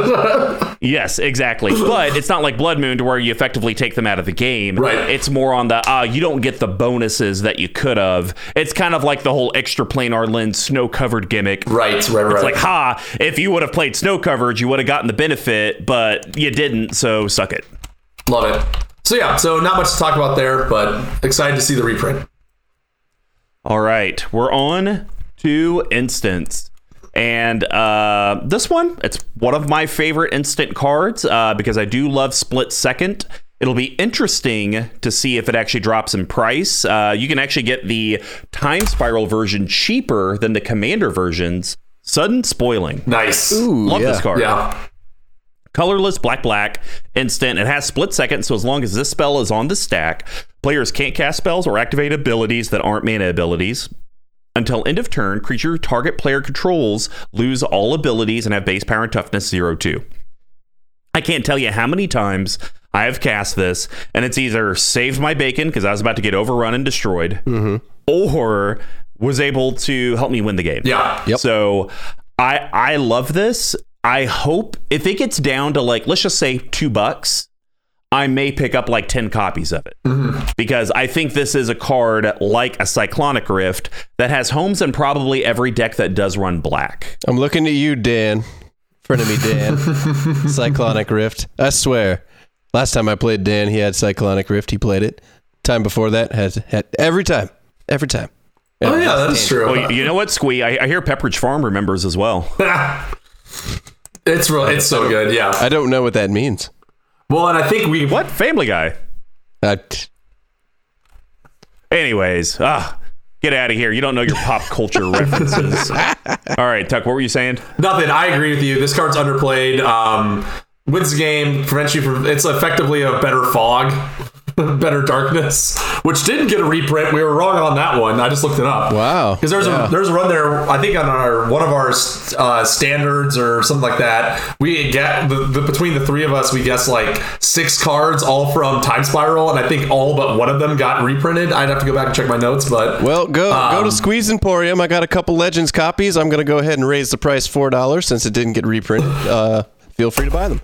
Yes, exactly. But it's not like Blood Moon to where you effectively take them out of the game. Right. It's more on the ah, you don't get the bonuses that you could have. It's kind of like the whole Extraplanar Lens snow covered gimmick. right, right, right. It's like, ha, if you would have played snow coverage, you would have gotten the benefit, but you didn't, so suck it. Love it. So yeah, so not much to talk about there, but excited to see the reprint. All right, we're on to Instants. And uh, this one, it's one of my favorite instant cards uh, because I do love Split Second. It'll be interesting to see if it actually drops in price. Uh, you can actually get the Time Spiral version cheaper than the Commander versions. Sudden Spoiling. Nice. Love this card. Yeah. Colorless, black, black, instant. It has split second, so as long as this spell is on the stack, players can't cast spells or activate abilities that aren't mana abilities. Until end of turn, creature target player controls lose all abilities and have base power and toughness 0 2. I can't tell you how many times I have cast this, and it's either saved my bacon because I was about to get overrun and destroyed, mm-hmm. or was able to help me win the game. Yeah. Yep. So I I love this. I hope if it gets down to like let's just say two bucks, I may pick up like ten copies of it mm-hmm. because I think this is a card like a Cyclonic Rift that has homes in probably every deck that does run black. I'm looking at you, Dan. Front of me, Dan. Cyclonic Rift. I swear. Last time I played Dan, he had Cyclonic Rift. He played it. Time before that, has had every time. Every time. Oh yeah, that's true. Well, you, you know what, Squee? I, I hear Pepperidge Farm remembers as well. it's real. It's so good. Yeah. I don't know what that means. Well, and I think we What Family Guy? I, Anyways, ah, get out of here. You don't know your pop culture references. All right, Tuck. What were you saying? Nothing. I agree with you. This card's underplayed. Um, wins the game, prevents you from. It's effectively a better fog, better darkness, which didn't get a reprint. We were wrong on that one. I just looked it up. Wow. Because there's Yeah. a there's a run there. I think on our one of our uh, standards or something like that. We get the, the between the three of us, we guessed like six cards, all from Time Spiral, and I think all but one of them got reprinted. I'd have to go back and check my notes, but well, go go Um, to Squee's Emporium. I got a couple Legends copies. I'm going to go ahead and raise the price $4 since it didn't get reprinted. Uh, feel free to buy them.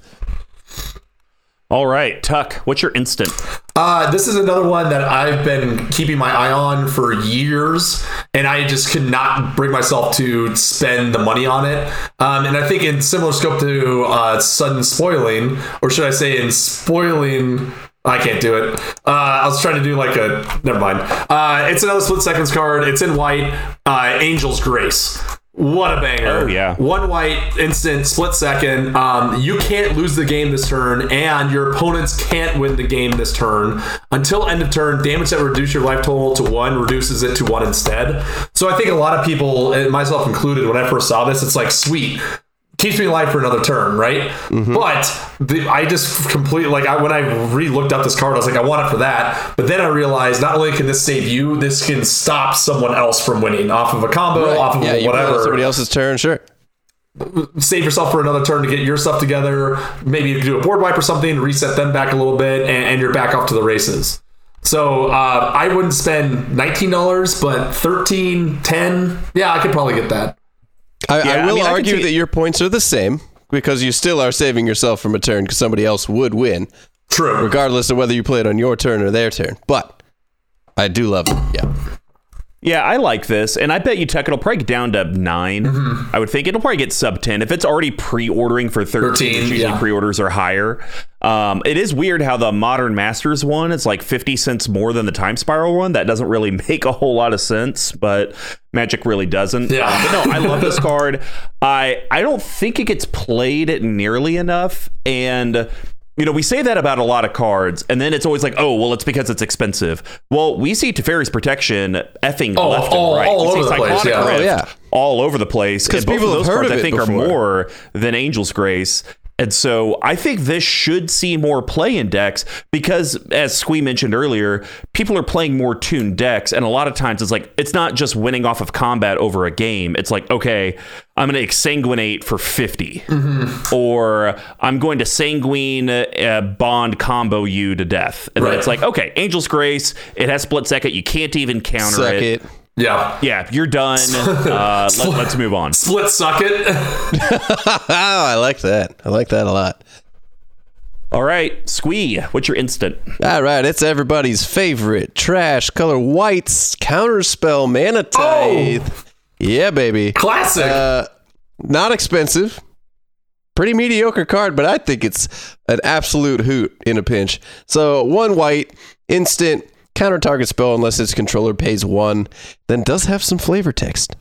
All right, Tuck. What's your instant? Uh, this is another one that I've been keeping my eye on for years, and I just could not bring myself to spend the money on it. Um, and I think in similar scope to uh, sudden spoiling, or should I say, in spoiling. I can't do it. Uh, I was trying to do like a. Never mind. Uh, it's another split seconds card. It's in white. Uh, Angel's Grace. What a banger! Oh, yeah. One white, instant, split second. Um, you can't lose the game this turn, and your opponents can't win the game this turn until end of turn. Damage that reduce your life total to one reduces it to one instead. So I think a lot of people, myself included, when I first saw this, it's like sweet. Keeps me alive for another turn, right? But the, I just completely like I when I re-looked up this card, I was like, I want it for that. But then I realized not only can this save you, this can stop someone else from winning off of a combo, off of yeah, whatever whatever. somebody else's turn, sure. save yourself for another turn to get your stuff together. Maybe you do a board wipe or something, reset them back a little bit, and, and you're back off to the races. So uh, I wouldn't spend nineteen dollars, but 13 10 Yeah, I could probably get that. I, Yeah, I I will I can argue see- that your points are the same because you still are saving yourself from a turn because somebody else would win, True. regardless of whether you play it on your turn or their turn. But I do love it. Yeah. Yeah, I like this, and I bet you Tuck it'll probably get down to 9 Mm-hmm. I would think it'll probably get sub ten if it's already pre-ordering for thirteen. 13, usually yeah. pre-orders are higher. Um, it is weird how the Modern Masters one is like fifty cents more than the Time Spiral one. That doesn't really make a whole lot of sense, but Magic really doesn't. Yeah. Uh, but no, I love this card. I I don't think it gets played nearly enough, and you know, we say that about a lot of cards, and then it's always like, oh, well, it's because it's expensive. Well, we see Teferi's Protection effing Oh, left all- and oh, right. all we see over the place, Cyclonic yeah. Oh, yeah. all over the place. 'Cause And both people of have those heard cards, of I think, before. are more than Angel's Grace. And so I think this should see more play in decks because, as Squee mentioned earlier, people are playing more tuned decks. And a lot of times it's like, it's not just winning off of combat over a game. It's like, okay, I'm going to exsanguinate for 50. Or I'm going to sanguine uh, bond combo you to death. And then it's like, okay, Angel's Grace, it has split second. You can't even counter Suck it. it. Yeah. Yeah, you're done. Uh, let, let's move on. Split suck it. Oh, I like that. I like that a lot. All right, Squee, what's your instant? All right, it's everybody's favorite trash color whites counterspell mana tithe. Yeah, baby. Classic. Uh, not expensive. Pretty mediocre card, but I think it's an absolute hoot in a pinch. So one white, instant, counter target spell unless its controller pays one, then does have some flavor text.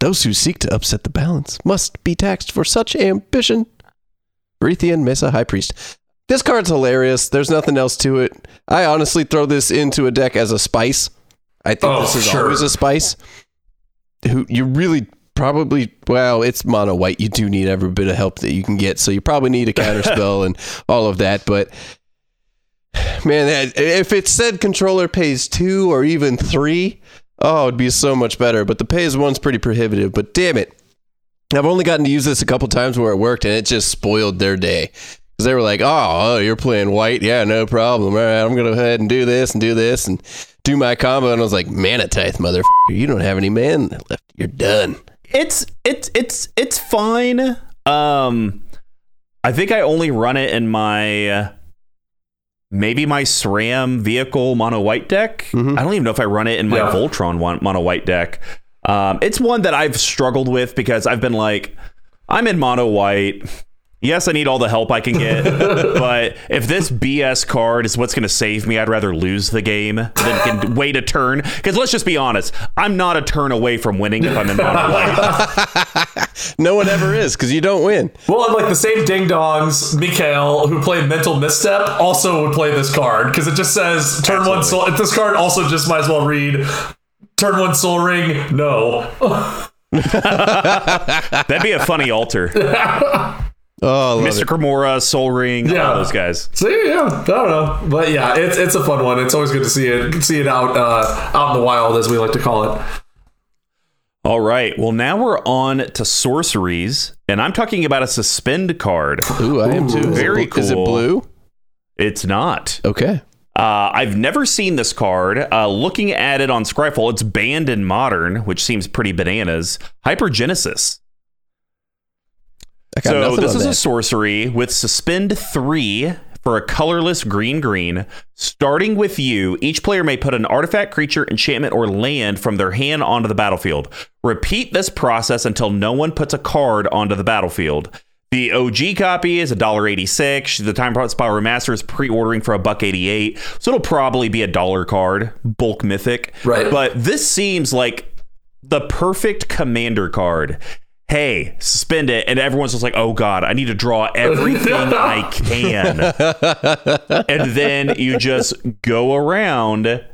Those who seek to upset the balance must be taxed for such ambition. Vrithian Mesa High Priest. This card's hilarious. There's nothing else to it. I honestly throw this into a deck as a spice. I think Oh, this is sure. always a spice. Who you really probably well, it's mono white. You do need every bit of help that you can get, so you probably need a counter spell and all of that. But man, if it said controller pays two or even three, oh, it'd be so much better. But the pays one's pretty prohibitive. But damn it, I've only gotten to use this a couple times where it worked, and it just spoiled their day. because they were like, oh, oh, you're playing white, yeah, no problem. All right, I'm gonna go ahead and do this and do this and do my combo, and I was like, mana tithe, motherfucker, you don't have any man left. You're done. It's it's it's it's fine. Um, I think I only run it in my uh, maybe my SRAM vehicle mono white deck. I don't even know if I run it in my Yeah. Voltron one mono white deck. Um, it's one that I've struggled with because I've been like, I'm in mono white. Yes, I need all the help I can get, but if this BS card is what's going to save me, I'd rather lose the game than can wait a turn. Because let's just be honest, I'm not a turn away from winning if I'm in mono white. No one ever is because you don't win. Well, and like the same ding dongs, Mikael, who played Mental Misstep, also would play this card because it just says turn one Sol. This card also just might as well read turn one Sol Ring. No. That'd be a funny altar. Oh, Mr. it. Kimura, Sol Ring, Yeah. all those guys. See, yeah, I don't know, but yeah, it's it's a fun one. It's always good to see it see it out uh, out in the wild, as we like to call it. All right. Well, now we're on to sorceries, and I'm talking about a suspend card. Ooh, I am too. Is it very bl- Is it blue? It's not. Okay. Uh, I've never seen this card. Uh, looking at it on Scryfall, it's banned in modern, which seems pretty bananas. Hypergenesis. I So this is that. a sorcery with suspend three for a colorless green green. Starting with you, each player may put an artifact, creature, enchantment, or land from their hand onto the battlefield. Repeat this process until no one puts a card onto the battlefield. The OG copy is $1.86. The Time Spiral Remaster is pre-ordering for a buck 88. So it'll probably be a dollar card, bulk mythic. Right. But this seems like the perfect commander card. Hey, suspend it, and everyone's just like, "Oh God, I need to draw everything I can," and then you just go around.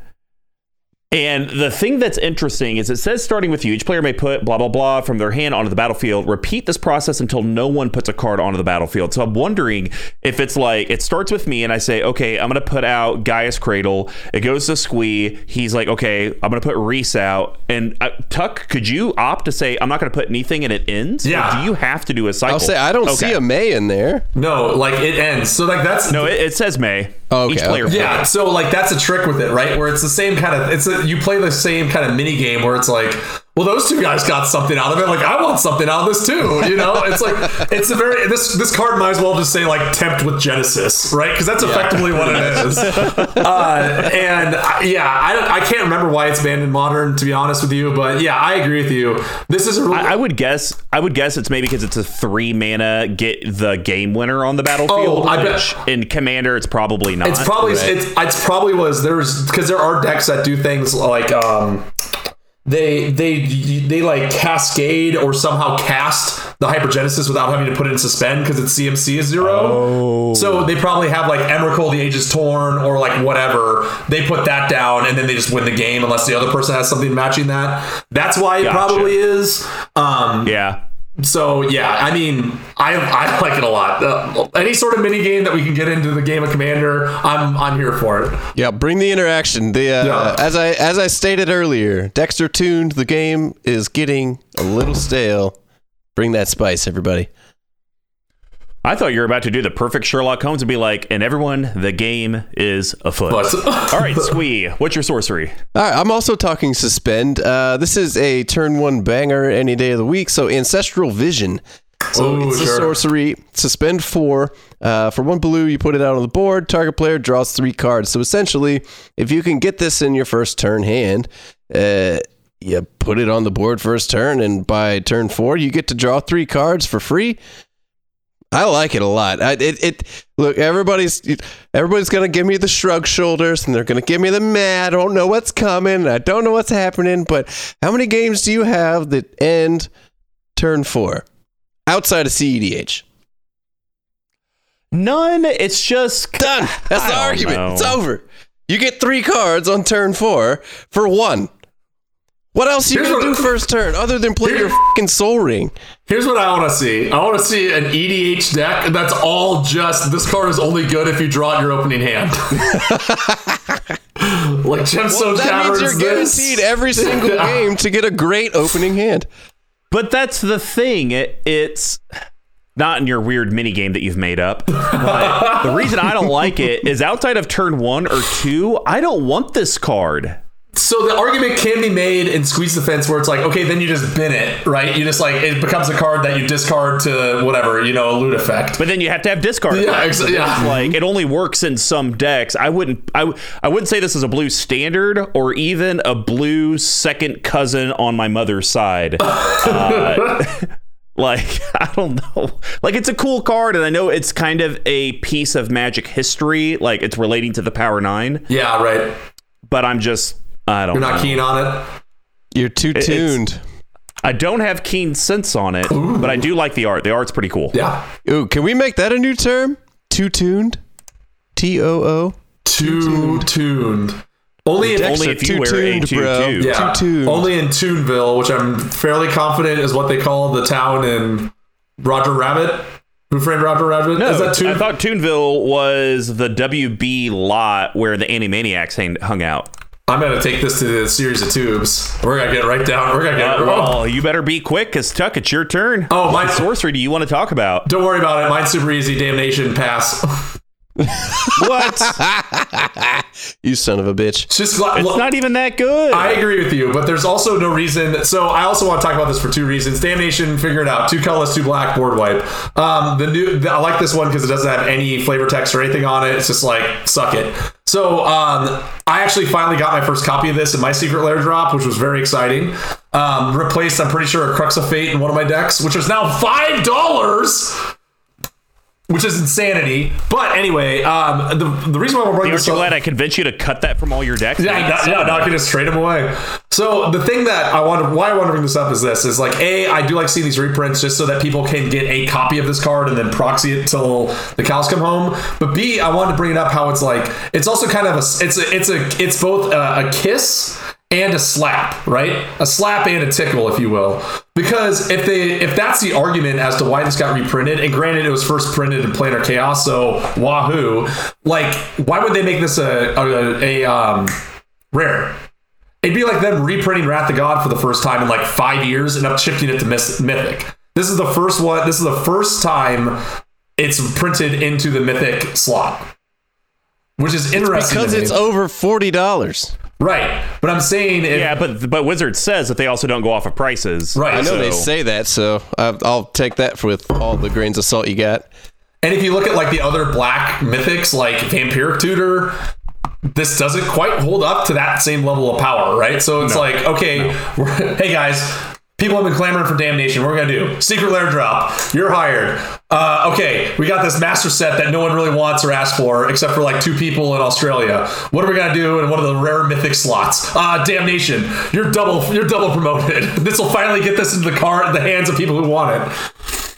And the thing that's interesting is it says starting with you, each player may put blah blah blah from their hand onto the battlefield. Repeat this process until no one puts a card onto the battlefield. So I'm wondering if it's like it starts with me and I say, okay, I'm gonna put out Gaea's Cradle. It goes to Squee. He's like, okay, I'm gonna put Reese out. And uh, Tuck, could you opt to say I'm not gonna put anything and it ends? Or Yeah. do you have to do a cycle? I'll say I don't Okay. see a May in there. No, like it ends. So like that's No, it, it says May. Oh, okay, Each player. okay. Yeah, so like that's a trick with it, right? Where it's the same kind of it's a, you play the same kind of mini game where it's like, well, those two guys got something out of it. Like I want something out of this too. You know, it's like it's a very this this card might as well just say like tempt with Genesis, right? Because that's effectively what it is. uh, and uh, yeah, I don't, I can't remember why it's banned in modern, to be honest with you, but yeah, I agree with you. This is a really, I, I would guess. I would guess it's maybe because it's a three mana get the game winner on the battlefield. Oh, I bet- in Commander, it's probably not. It's probably Right. it's it's probably was there's because there are decks that do things like um they they they like cascade or somehow cast the hypergenesis without having to put it in suspend because its CMC is zero. Oh. So they probably have like Emrakul, the Aeons Torn, or like whatever. They put that down and then they just win the game unless the other person has something matching that. That's why it Gotcha. probably is. Um, yeah. So yeah, I mean, I I like it a lot. Uh, any sort of mini game that we can get into the game of Commander, I'm I'm here for it. Yeah, bring the interaction. The uh, Yeah. as I as I stated earlier, Dexter tuned. The game is getting a little stale. Bring that spice, everybody. I thought you were about to do the perfect Sherlock Holmes and be like, and everyone, the game is afoot. But All right, Squee, what's your sorcery? All right, I'm also talking suspend. Uh, this is a turn one banger any day of the week. So ancestral vision. So Ooh, it's a sorcery. Suspend four. Uh, for one blue, you put it out on the board. Target player draws three cards. So essentially, if you can get this in your first turn hand, uh, you put it on the board first turn, and by turn four, you get to draw three cards for free. I like it a lot. I, it, it look everybody's everybody's gonna give me the shrug shoulders and they're gonna give me the mad. I don't know what's coming. I don't know what's happening. But how many games do you have that end turn four outside of CEDH? None. It's just Done. That's I the argument. know. It's over. You get three cards on turn four for one. What else are you Here's gonna what- do first turn other than play your fucking Sol Ring? here's what I want to see. I want to see an EDH deck that's all just this card is only good if you draw it in your opening hand. like Gemstone that Caverns. means you're this. guaranteed every single game to get a great opening hand. But that's the thing. It, it's not in your weird mini game that you've made up. But the reason I don't like it is outside of turn one or two, I don't want this card. So the argument can be made in Squee's Defense where it's like, okay, then you just bin it, right? You just like it becomes a card that you discard to whatever, you know, a loot effect. But then you have to have discard. Yeah, exa- yeah. Like it only works in some decks. I wouldn't. I wouldn't say this is a blue standard or even a blue second cousin on my mother's side. Uh, like I don't know. Like it's a cool card, and I know it's kind of a piece of Magic history. Like it's relating to the Power Nine, Yeah, right. but I'm just. I don't. You're not know. keen on it. You're too it's- tuned. I don't have keen sense on it, but I do like the art. The art's pretty cool. Yeah. Ooh, can we make that a new term? Too tuned. T O O. Too tuned. Only in, Only Dexter, if you too wear a tuned, bro. yeah, Too tuned. only in Toonville, which I'm fairly confident is what they call the town in Roger Rabbit. Who framed Roger Rabbit? No, is that Toon? I thought Toonville was the WB lot where the Animaniacs hang, hung out. I'm gonna take this to the series of tubes. We're gonna get right down. We're gonna get. Uh, oh, well, you better be quick, because Tuck, it's your turn. Oh, my- sorcery do you want to talk about? don't worry about it. Mine's super easy. Damnation pass. What? You son of a bitch. It's just lo- it's lo- not even that good. I agree with you, but there's also no reason. So I also want to talk about this for two reasons. Damnation, figure it out. Two colors, two black, board wipe. Um, the new, the, I like this one because it doesn't have any flavor text or anything on it. It's just like suck it. So um, I actually finally got my first copy of this in my secret lair drop, which was very exciting. Um, replaced, I'm pretty sure, a Crux of Fate in one of my decks, which is now five dollars. Which is insanity, but anyway, um, the the reason why we're bringing this up, glad I convinced you to cut that from all your decks? yeah, man? no, yeah, not gonna trade them away. So the thing that I want to, why I want to bring this up is this: is like a, I do like seeing these reprints just so that people can get a copy of this card and then proxy it till the cows come home. But b, I wanted to bring it up how it's like it's also kind of a, it's a, it's a, it's both a, a kiss and a slap, right? A slap and a tickle, if you will. Because if they if that's the argument as to why this got reprinted, and granted it was first printed in Planar Chaos, so wahoo, like why would they make this a a, a um rare? It'd be like them reprinting Wrath of God for the first time in like five years and up shifting it to Mythic. This is the first one. This is the first time it's printed into the Mythic slot, which is interesting. Because to me. it's over forty dollars. Right. But I'm saying, if, Yeah, but but Wizard says that they also don't go off of prices. Right. I know So- they say that, so I, I'll take that with all the grains of salt you got. And if you look at like the other black mythics, like Vampiric Tutor, this doesn't quite hold up to that same level of power, right? So it's like, okay, we're, hey guys, people have been clamoring for damnation. What are we gonna do? Secret lair drop. You're hired. Uh, okay, we got this master set that no one really wants or asks for, except for like two people in Australia. What are we gonna do in one of the rare mythic slots? Uh, damnation. You're double. You're double promoted. This will finally get this into the car, the hands of people who want it.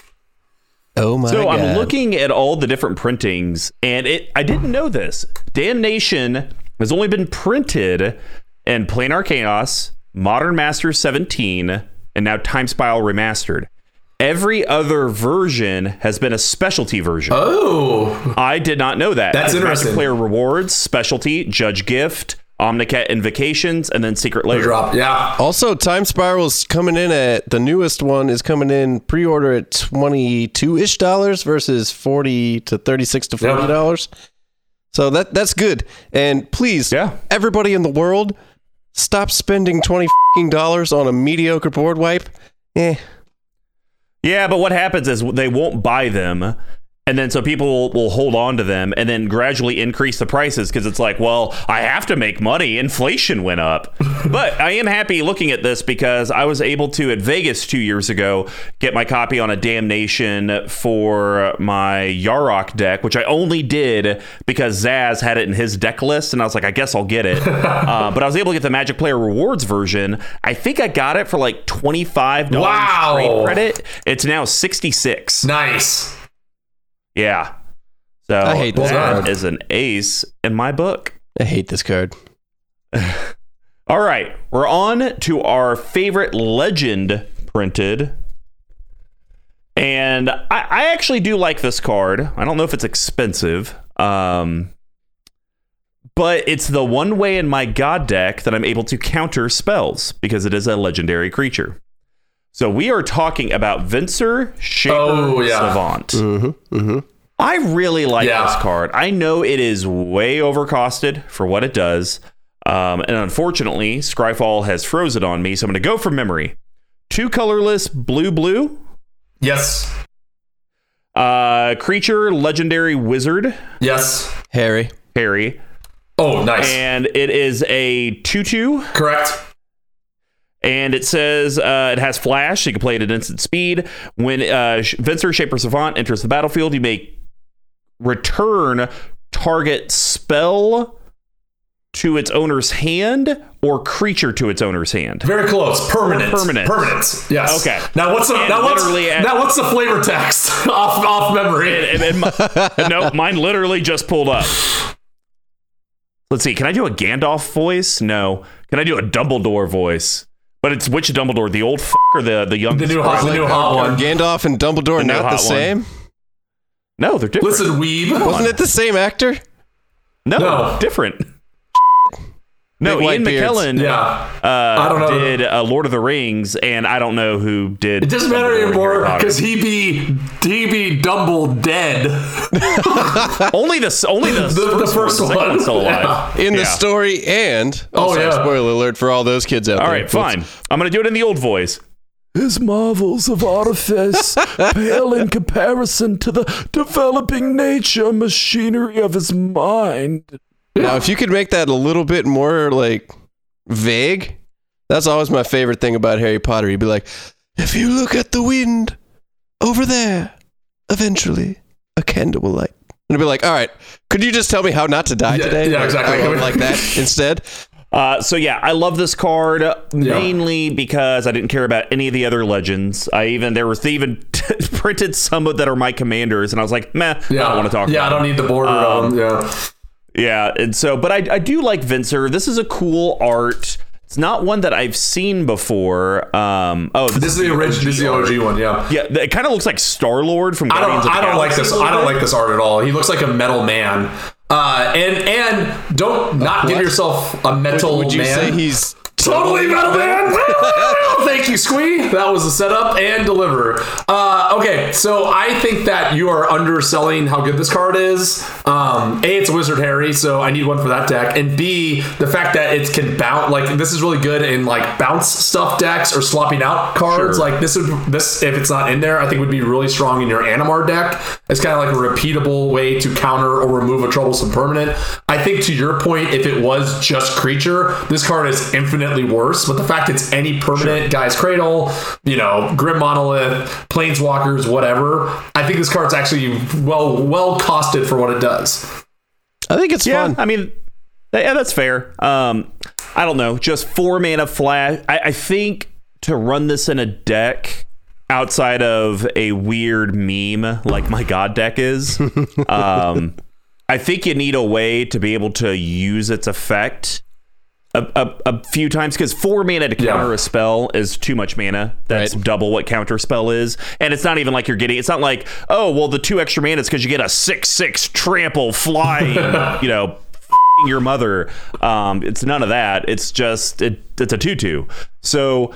Oh my god. So god! I'm looking at all the different printings, and it I didn't know this. Damnation has only been printed in Planar Chaos, Modern Masters 17, and now Time Spiral Remastered. Every other version has been a specialty version. Oh, I did not know that. That's It's Magic interesting. Player Rewards, Specialty, Judge Gift, Amonkhet Invocations, and then Secret Lair. drop. Yeah. Also, Time Spiral's coming in at the newest one is coming in pre-order at twenty two ish dollars versus forty to thirty six to forty dollars. So that that's good. And please, Yeah. everybody in the world, stop spending twenty dollars on a mediocre board wipe. Eh, Yeah, but what happens is they won't buy them. And then so people will hold on to them and then gradually increase the prices because it's like, well, I have to make money. Inflation went up. but I am happy looking at this because I was able to, at Vegas two years ago, get my copy on a damnation for my Yarok deck, which I only did because Zaz had it in his deck list. And I was like, I guess I'll get it. uh, but I was able to get the Magic Player Rewards version. I think I got it for like $25 Wow. trade credit. It's now 66. Nice. Yeah. So I hate this that card. is an ace in my book. I hate this card. All right, we're on to our favorite legend printed. And I, I actually do like this card. I don't know if it's expensive. Um, but it's the one way in my god deck that I'm able to counter spells because it is a legendary creature. So we are talking about Venser Shaper Oh, yeah. Savant. I really like Yeah. this card. I know it is way overcosted for what it does. Um, and unfortunately, Scryfall has frozen it on me. So I'm going to go from memory. Two colorless, blue, blue. Yes. Uh, creature, legendary wizard, Yes. Harry. Harry. Oh, nice. And it is a 2 2. Correct. And it says uh, it has flash. So you can play it at instant speed. When uh, Sh- Venser Shaper Savant enters the battlefield, you may return target spell to its owner's hand or creature to its owner's hand. Very close. Permanent. Permanent. Permanent. Yes. Okay. Now what's the And now what's, at- now what's the flavor text off off memory? And, and my- no, mine literally just pulled up. Let's see. Can I do a Gandalf voice? No. Can I do a Dumbledore voice? But it's which Dumbledore? The old f- or the the young? The new hot, the new hot Are one. Gandalf and Dumbledore The not the hot one. same? No, they're different. Listen, weeb. Wasn't it the same actor? no, No. different. No, Big Ian. McKellen Yeah. uh, I don't know. did uh, Lord of the Rings, and I don't know who did. It doesn't matter anymore because he be he be Dumble dead. only the only the, The, the first one, one. still alive. In the story and Oh, oh, yeah. spoiler alert for all those kids out All there. All right, fine. I'm gonna do it in the old voice. His marvels of artifice pale in comparison to the developing nature machinery of his mind. Now, if you could make that a little bit more like vague, that's always my favorite thing about Harry Potter. You'd be like, "If you look at the wind over there, eventually a candle will light." And I'd be like, "All right, could you just tell me how not to die Yeah, today?" yeah, exactly. I would like that instead. Uh, so yeah, I love this card mainly because I didn't care about any of the other legends. I even there was they even printed some of that are my commanders, and I was like, meh, Yeah. I don't want to talk. Yeah, I don't need the border Um, on them. Yeah. Yeah, and so, but I, I do like Venser. This is a cool art. It's not one that I've seen before. Um, oh, This is the original. This is the. OG one. Yeah. Yeah, it kind of looks like Star Lord from I Guardians don't. of I the don't like Galaxy this. I don't like this art at all. He looks like a metal man. Uh, and and don't not give yourself a metal Would you man. say he's Totally metal man. Thank you, Squee. That was the setup and deliver. Uh, okay, so I think that you are underselling how good this card is. Um, a, it's Wizard Harry, so I need one for that deck. And B, the fact that it can bounce. Like this is really good in like bounce stuff decks or swapping out cards. Sure. Like this would this if it's not in there, I think would be really strong in your Animar deck. It's kind of like a repeatable way to counter or remove a troublesome permanent. I think to your point, if it was just creature, this card is infinitely worse. But the fact it's any permanent, Gaea's Cradle, you know, grim monolith, planeswalkers, whatever, I think this card's actually well well costed for what it does. I think it's Yeah, fun. I mean, yeah, that's fair. Um, I don't know, just four mana flash. I, I think to run this in a deck outside of a weird meme like my god deck is, um, I think you need a way to be able to use its effect. A, a, a few times because four mana to counter Yeah. a spell is too much mana. That's Right. double what counter spell is, and it's not even like you're getting. It's not like oh well, the two extra mana is because you get a six six trample flying. you know, f***ing your mother. Um, it's none of that. It's just it, it's a two two. So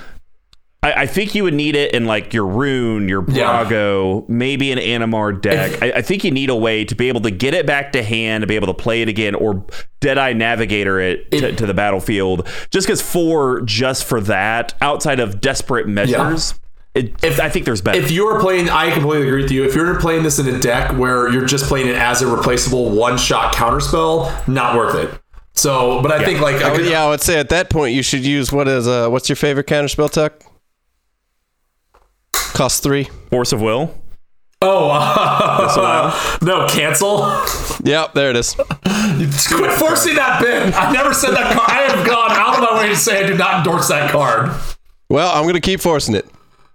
I, I think you would need it in like your Roon, your Yeah. Brago, maybe an Animar deck. I, I think you need a way to be able to get it back to hand, to be able to play it again, or Deadeye Navigator it to, to the battlefield. Just because four, just for that, outside of desperate measures, it, I think there's better. If you were playing, I completely agree with you. If you're playing this in a deck where you're just playing it as a replaceable one shot counterspell, not worth it. So, but I think like Oh, yeah, I would say at that point you should use what is uh what's your favorite counterspell tuck? Cost three. Force of Will. Oh, uh, no, cancel. Yep, there it is. Quit forcing that bit. I never said that card. I have gone out of my way to say I do not endorse that card. Well, I'm gonna keep forcing it.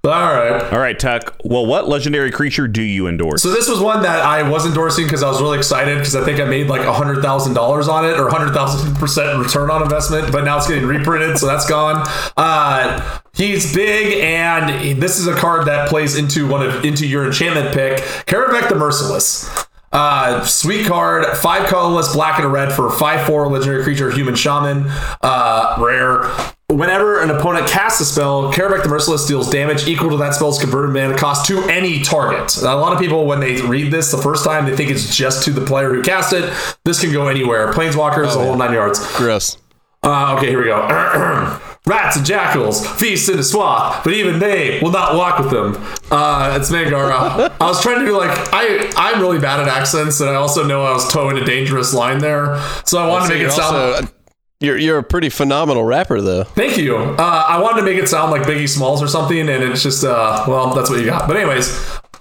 All right. All right, Tuck. Well, what legendary creature do you endorse? So this was one that I was endorsing because I was really excited because I think I made like hundred thousand dollars on it or hundred thousand percent return on investment, but now it's getting reprinted, so that's gone. Uh, he's big, and this is a card that plays into one of into your enchantment pick, Kaervek the Merciless. Uh, sweet card, five colorless, black and red for five four legendary creature, human shaman, uh, rare. Whenever an opponent casts a spell, Kaervek the Merciless deals damage equal to that spell's converted mana cost to any target. Now, a lot of people, when they read this the first time, they think it's just to the player who cast it. This can go anywhere. Planeswalkers, the whole nine yards. Gross. Uh, okay, here we go. Rats and jackals feast in a swath, but even they will not walk with them. Uh, it's Mangara. I was trying to do like I I'm really bad at accents, and I also know I was towing a dangerous line there, so I wanted to make it sound. You're you're a pretty phenomenal rapper though. Thank you. Uh, I wanted to make it sound like Biggie Smalls or something, and it's just uh, well, that's what you got. But anyways,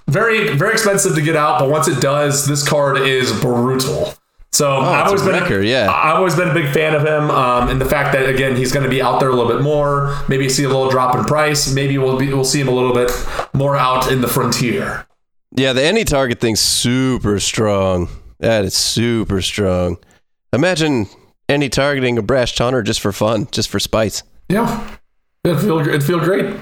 very very expensive to get out, but once it does, this card is brutal. So I've Oh, always a been wrecker, yeah. I've always been a big fan of him, um, and the fact that again he's going to be out there a little bit more. Maybe see a little drop in price. Maybe we'll be, we'll see him a little bit more out in the frontier. Yeah, the any target thing's super strong. That is super strong. Imagine any targeting a brash taunter just for fun, just for spice. Yeah, it feel it feel great.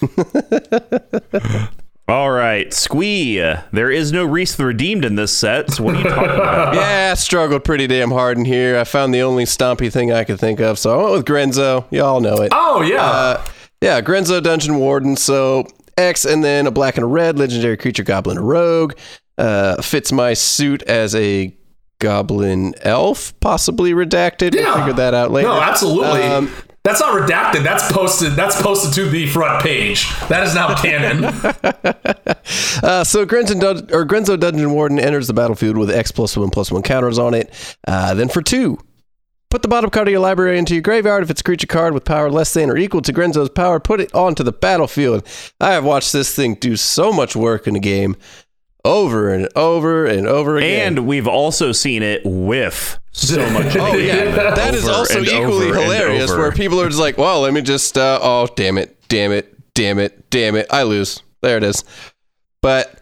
All right, Squee. There is no Reese the Redeemed in this set. So what are you talking about? yeah, I struggled pretty damn hard in here. I found the only stompy thing I could think of, so I went with Grenzo. Y'all know it. Oh yeah, Uh, yeah, Grenzo Dungeon Warden. So X and then a black and a red legendary creature, Goblin Rogue. Uh, fits my suit as a Goblin Elf, possibly redacted. We'll figure that out later. No, absolutely. Um, that's not redacted. That's posted. That's posted to the front page. That is now canon. Uh, so Grenzo, Dun- or Grenzo Dungeon Warden enters the battlefield with X plus one plus one counters on it. Uh, then for two, put the bottom card of your library into your graveyard. If it's a creature card with power less than or equal to Grenzo's power, put it onto the battlefield. I have watched this thing do so much work in a game, over and over and over again. And we've also seen it whiff so much. Oh yeah, that is also equally hilarious. Where people are just like, "Well, let me just, uh, oh damn it, damn it, damn it, damn it, I lose." There it is. But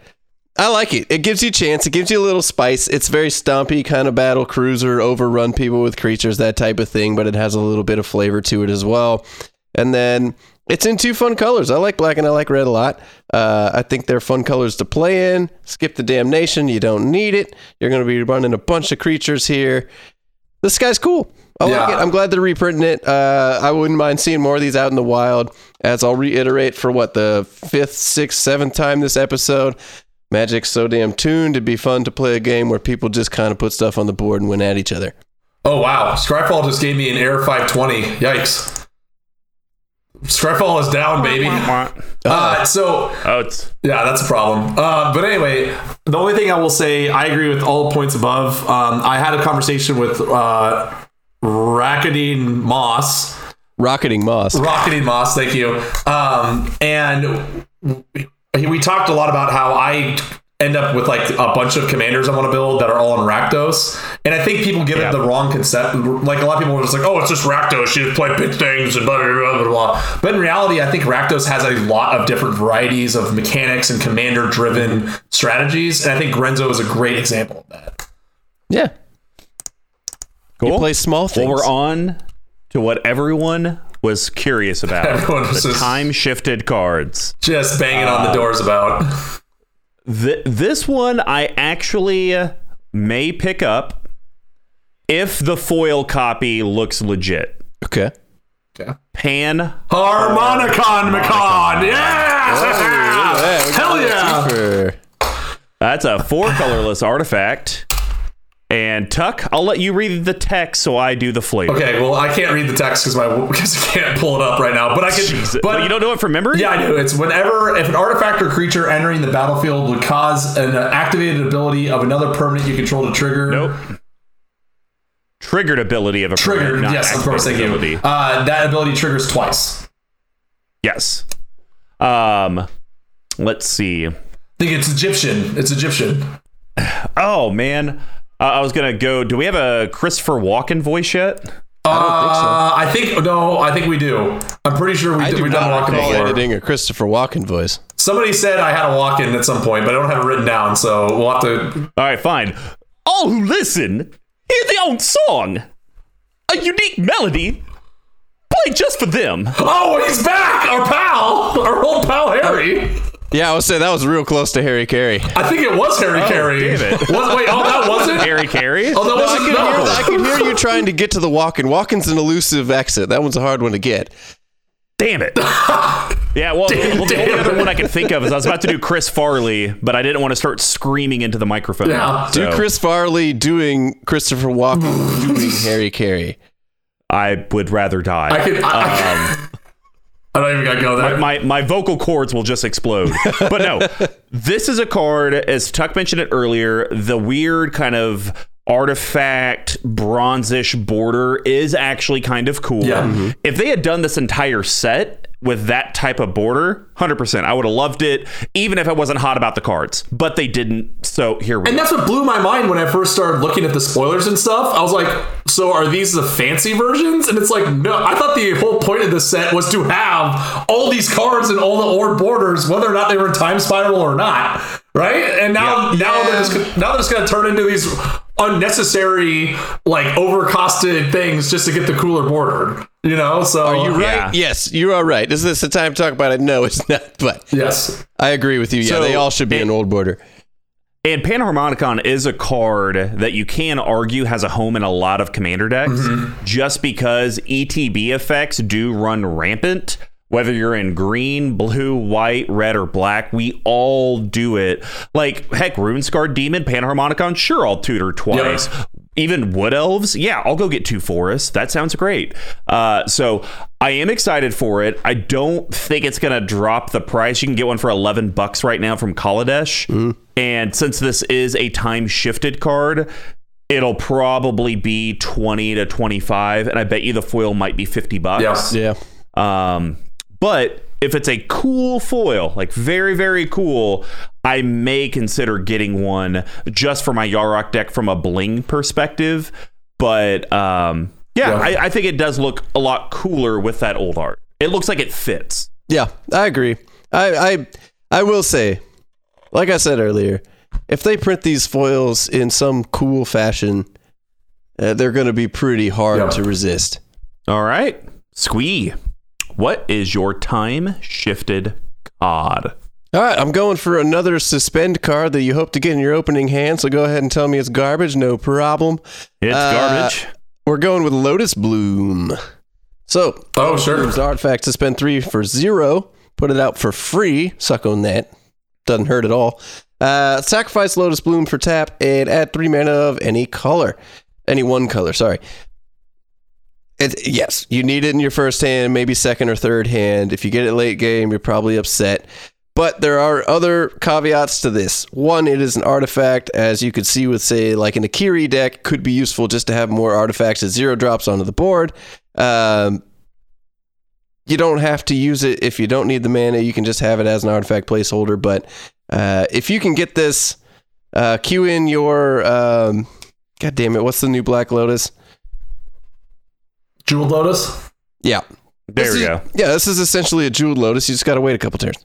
I like it. It gives you chance. It gives you a little spice. It's very stumpy kind of battle cruiser, overrun people with creatures, that type of thing. But it has a little bit of flavor to it as well. And then it's in two fun colors. I like black and I like red a lot. Uh, I think they're fun colors to play in. Skip the damnation. You don't need it. You're going to be running a bunch of creatures here. This guy's cool. I like it. I'm glad they're reprinting it. Uh, I wouldn't mind seeing more of these out in the wild. As I'll reiterate for what the fifth, sixth, seventh time this episode, Magic's so damn tuned. It'd be fun to play a game where people just kind of put stuff on the board and win at each other. Oh wow, Scryfall just gave me an Air 520. Yikes. Scryfall is down, baby. Uh, so Oh, Yeah, that's a problem. Uh, but anyway, the only thing I will say, I agree with all points above. Um, I had a conversation with uh, Rackadine Moss. Rocketing Moss. Rocketing Moss, thank you. Um, and we, we talked a lot about how I end up with like a bunch of commanders I want to build that are all in Rakdos. And I think people give Yeah. it the wrong concept. Like a lot of people are just like, oh, it's just Rakdos. You just play big things and blah, blah, blah, blah, blah. But in reality, I think Rakdos has a lot of different varieties of mechanics and commander driven strategies. And I think Grenzo is a great example of that. Yeah. cool. You play small things. Well, we're on to what everyone was curious about. Everyone was the just- time shifted cards. Just banging on the doors about. Th- this one I actually uh, may pick up if the foil copy looks legit. Okay. Pan Harmonicon Macon! Yeah! Hell yeah! Super. That's a four colorless artifact. And Tuck, I'll let you read the text so I do the flavor. Okay, well, I can't read the text because my because I can't pull it up right now. But I can. Jesus. But But you don't know it from memory? Yeah, I do. It's whenever if an artifact or creature entering the battlefield would cause an activated ability of another permanent you control to trigger. Nope. Triggered ability of a Triggered. permanent, Yes, of course. Thank activated you. ability. Uh, that ability triggers twice. Yes. Um, let's see. I think it's Egyptian. It's Egyptian. Oh man, uh, I was gonna go. Do we have a Christopher Walken voice yet? Uh, I think no. I think we do. I'm pretty sure we I did. do We've done not walking before. editing a Christopher Walken voice. Somebody said I had a Walken at some point, but I don't have it written down. So we'll have to. All right, fine. All who listen, hear the own song, a unique melody, played just for them. Oh, he's back! Our pal, our old pal Harry. Yeah, I was saying that was real close to Harry Caray. I think it was Harry oh, Carey. damn it. Was, wait, oh, that wasn't Harry Caray. Oh, that I wasn't can, no. hear, I can hear you trying to get to the Walken. Walken's an elusive exit. That one's a hard one to get. Damn it. Yeah, well, Damn, well the only other one I could think of is I was about to do Chris Farley, but I didn't want to start screaming into the microphone. Yeah. Do Chris Farley doing Christopher Walken doing Harry Caray. I would rather die. I could. I, Um, I, I don't even gotta go there. my my vocal cords will just explode. But no, this is a card, as Tuck mentioned it earlier, the weird kind of artifact bronzish border is actually kind of cool. Yeah. Mhm. If they had done this entire set with that type of border, 100%, I would have loved it, even if I wasn't hot about the cards. But they didn't, so here we And go. that's what blew my mind when I first started looking at the spoilers and stuff. I was like, so are these the fancy versions? And it's like, no, I thought the whole point of this set was to have all these cards and all the ord borders, whether or not they were in time spiral or not. Right? And now Yeah. now they're just now they're just gonna turn into these unnecessary, like overcosted things just to get the cooler border. You know? So Are you right? Yeah. Yes, you are right. Is this the time to talk about it? No, it's not. But Yes. I agree with you. Yeah, So, they all should be it- an old border. And Panharmonicon is a card that you can argue has a home in a lot of commander decks mm-hmm. just because ETB effects do run rampant. Whether you're in green, blue, white, red, or black, we all do it. Like, heck, Runescarred Demon, Panharmonicon, sure, I'll tutor twice. Even Wood Elves, yeah, I'll go get two forests. That sounds great. Uh, so I am excited for it. I don't think it's going to drop the price. You can get one for 11 bucks right now from Kaladesh. And since this is a time shifted card, it'll probably be 20 to 25. And I bet you the foil might be 50 bucks. Yeah. Yeah. Um, but if it's a cool foil, like very, very cool, I may consider getting one just for my Yarok deck from a bling perspective. But um, yeah, Yeah. I, I think it does look a lot cooler with that old art. It looks like it fits. Yeah, I agree. I, I I will say, like I said earlier, if they print these foils in some cool fashion, uh, they're going to be pretty hard Yeah. to resist. All right, Squee, what is your time shifted cod? All right, I'm going for another suspend card that you hope to get in your opening hand. So go ahead and tell me it's garbage, no problem. It's Uh, garbage. We're going with Lotus Bloom. So Oh, sure. Bloom's artifact suspend three for zero. Put it out for free. Suck on that. Doesn't hurt at all. Uh, sacrifice Lotus Bloom for tap and add three mana of any color. Any one color, sorry. It, yes, you need it in your first hand, maybe second or third hand. If you get it late game, you're probably upset. But there are other caveats to this. One, it is an artifact, as you could see with, say, like an Akiri deck, could be useful just to have more artifacts at zero drops onto the board. Um, you don't have to use it if you don't need the mana. You can just have it as an artifact placeholder. But uh, if you can get this, uh, cue in your. Um, God damn it! What's the new Black Lotus? Jeweled Lotus. Yeah, There This we is- go. Yeah, this is essentially a jeweled lotus. You just got to wait a couple turns.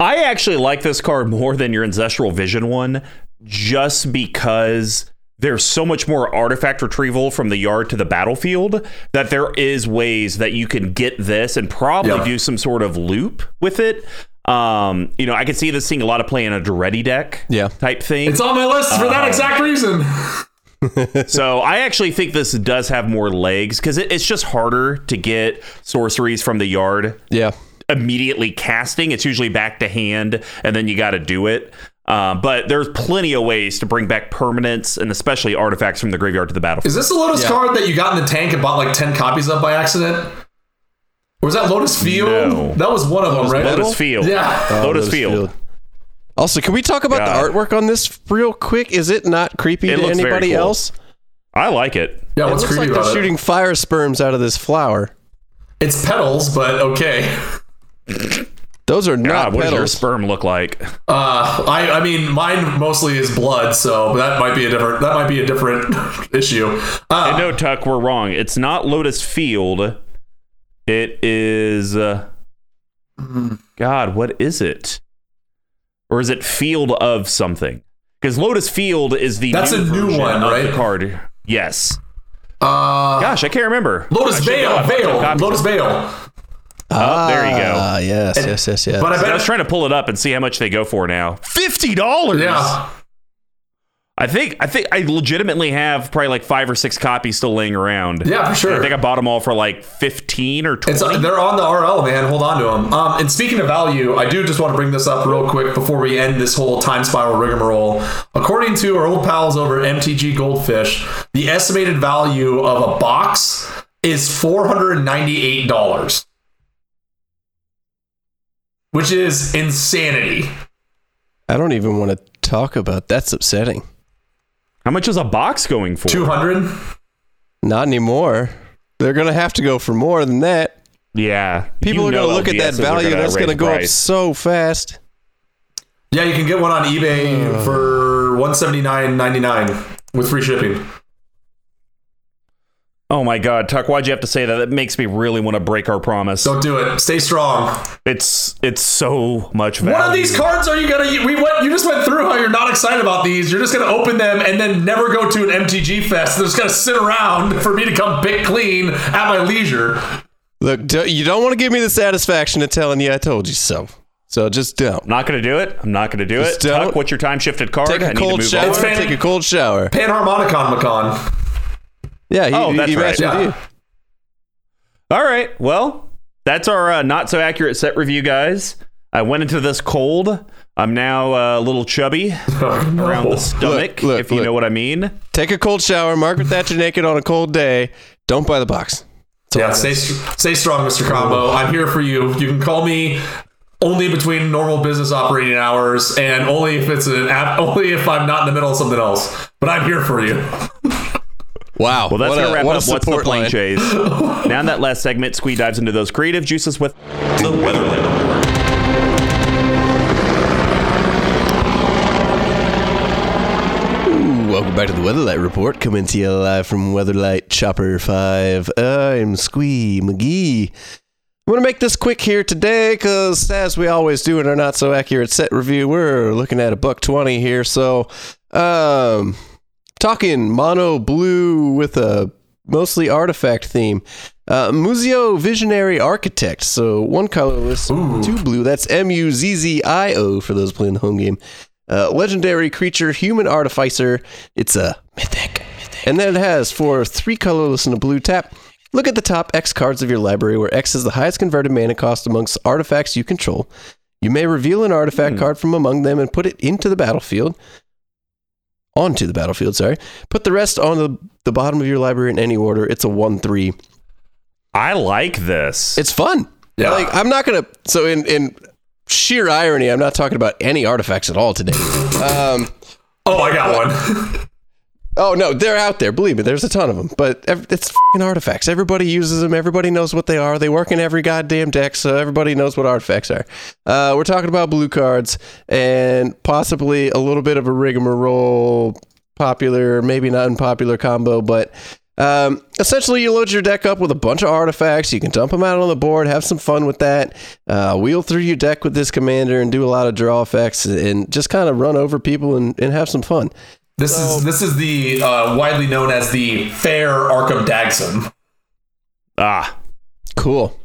I actually like this card more than your Ancestral Vision one, just because there's so much more artifact retrieval from the yard to the battlefield that there is ways that you can get this and probably Yeah. do some sort of loop with it. Um, you know, I could see this seeing a lot of play in a Daretti deck Yeah. type thing. It's on my list for that exact reason. so I actually think this does have more legs because it, it's just harder to get sorceries from the yard Yeah, immediately casting. It's usually back to hand, and then you got to do it. Uh, but there's plenty of ways to bring back permanents and especially artifacts from the graveyard to the battlefield. Is this a Lotus Yeah. card that you got in the tank and bought like 10 copies of by accident? Or was that Lotus Field? No. That was one of them, right? Lotus Field. Yeah. Oh, Lotus, Field. Also, can we talk about God. the artwork on this real quick? Is it not creepy It to looks very anybody cool. else? I like it. Yeah, It what's looks creepy like they're about shooting fire sperms out of this flower. It's petals, but okay. Those are God, not what does your sperm look like? Uh, I, I mean, mine mostly is blood, so that might be a different. That might be a different issue. Uh, no, Tuck, we're wrong. It's not Lotus Field. It is. Uh, God, what is it? Or is it Field of something? Because Lotus Field is the That's a new one, right? The card. Yes. uh, Gosh, I can't remember. Lotus I should know. Veil, I bought some Veil. Lotus Veil. Oh, there you go. Ah, yes, yes, yes, yes. But I I was trying to pull it up and see how much they go for now. Fifty dollars. yeah. I think I think I legitimately have probably like five or six copies still laying around. Yeah, for sure. I think I bought them all for like fifteen or twenty. It's, uh, they're on the RL, man. Hold on to them. Um, and speaking of value, I do just want to bring this up real quick before we end this whole time spiral rigmarole. According to our old pals over at MTG Goldfish, the estimated value of a box is four hundred and ninety-eight dollars, which is insanity. I don't even want to talk about. That's upsetting. How much is a box going for? Two hundred. Not anymore. They're gonna have to go for more than that. Yeah, People You are gonna look at that value. gonna That's gonna the go up price. so fast. Yeah, you can get one on eBay for one seventy-nine ninety-nine with free shipping. Oh my god, Tuck, why'd you have to say that? That makes me really want to break our promise. Don't do it. Stay strong. It's it's so much value. What of these cards are you gonna? We went. You just went through how you're not excited about these. You're just gonna open them and then never go to an MTG fest. They're just gonna sit around for me to come pick clean at my leisure. Look, do, you don't want to give me the satisfaction of telling you I told you so. So just don't. I'm not going to do it. I'm not going to do Just it. don't. Tuck, what's your time shifted card? Take I a need to cold move shower. on. It's Take a cold shower. Panharmonicon Macon. Yeah, he, Oh, that's he right. Yeah. you. All right. Well, that's our uh, not so accurate set review, guys. I went into this cold. I'm now uh, a little chubby around the stomach, look, if you look. know what I mean. Take a cold shower. Margaret Thatcher naked on a cold day. Don't buy the box. Yeah, stay stay strong, Mr. Combo. I'm here for you. You can call me only between normal business operating hours and only if it's an app, only if I'm not in the middle of something else. But I'm here for you. Wow. Well, that's going to wrap what up What's the support Plane line. Chase. now in that last segment, Squee dives into those creative juices with the Weatherlight Report. Welcome back to the Weatherlight Report, coming to you live from Weatherlight Chopper 5. I'm Squee McGee. I'm going to make this quick here today because, as we always do in our not so accurate set review, we're looking at a buck 20 here. So, um, talking mono blue with a mostly artifact theme. Uh, Muzzio Visionary Architect. So, one colorless, two blue. That's M U Z Z I O for those playing the home game. Uh, legendary creature, human artificer. It's a mythic. And then it has for three colorless and a blue tap. Look at the top X cards of your library, where X is the highest converted mana cost amongst artifacts you control. You may reveal an artifact card from among them and put it into the battlefield. Onto the battlefield, sorry. Put the rest on the, the bottom of your library in any order. It's a 1 3. I like this. It's fun. Yeah. Like I'm not gonna. So in in sheer irony, I'm not talking about any artifacts at all today. Um. Oh, I got one. Oh no, they're out there. Believe me, there's a ton of them. But it's fing artifacts. Everybody uses them. Everybody knows what they are. They work in every goddamn deck, so everybody knows what artifacts are. Uh, we're talking about blue cards and possibly a little bit of a rigmarole, popular, maybe not unpopular combo, but. Um, essentially, you load your deck up with a bunch of artifacts. You can dump them out on the board, have some fun with that. Uh, wheel through your deck with this commander and do a lot of draw effects and just kind of run over people and, and have some fun. This is this is the uh, widely known as the fair Arcum Dagsson. ah, Cool.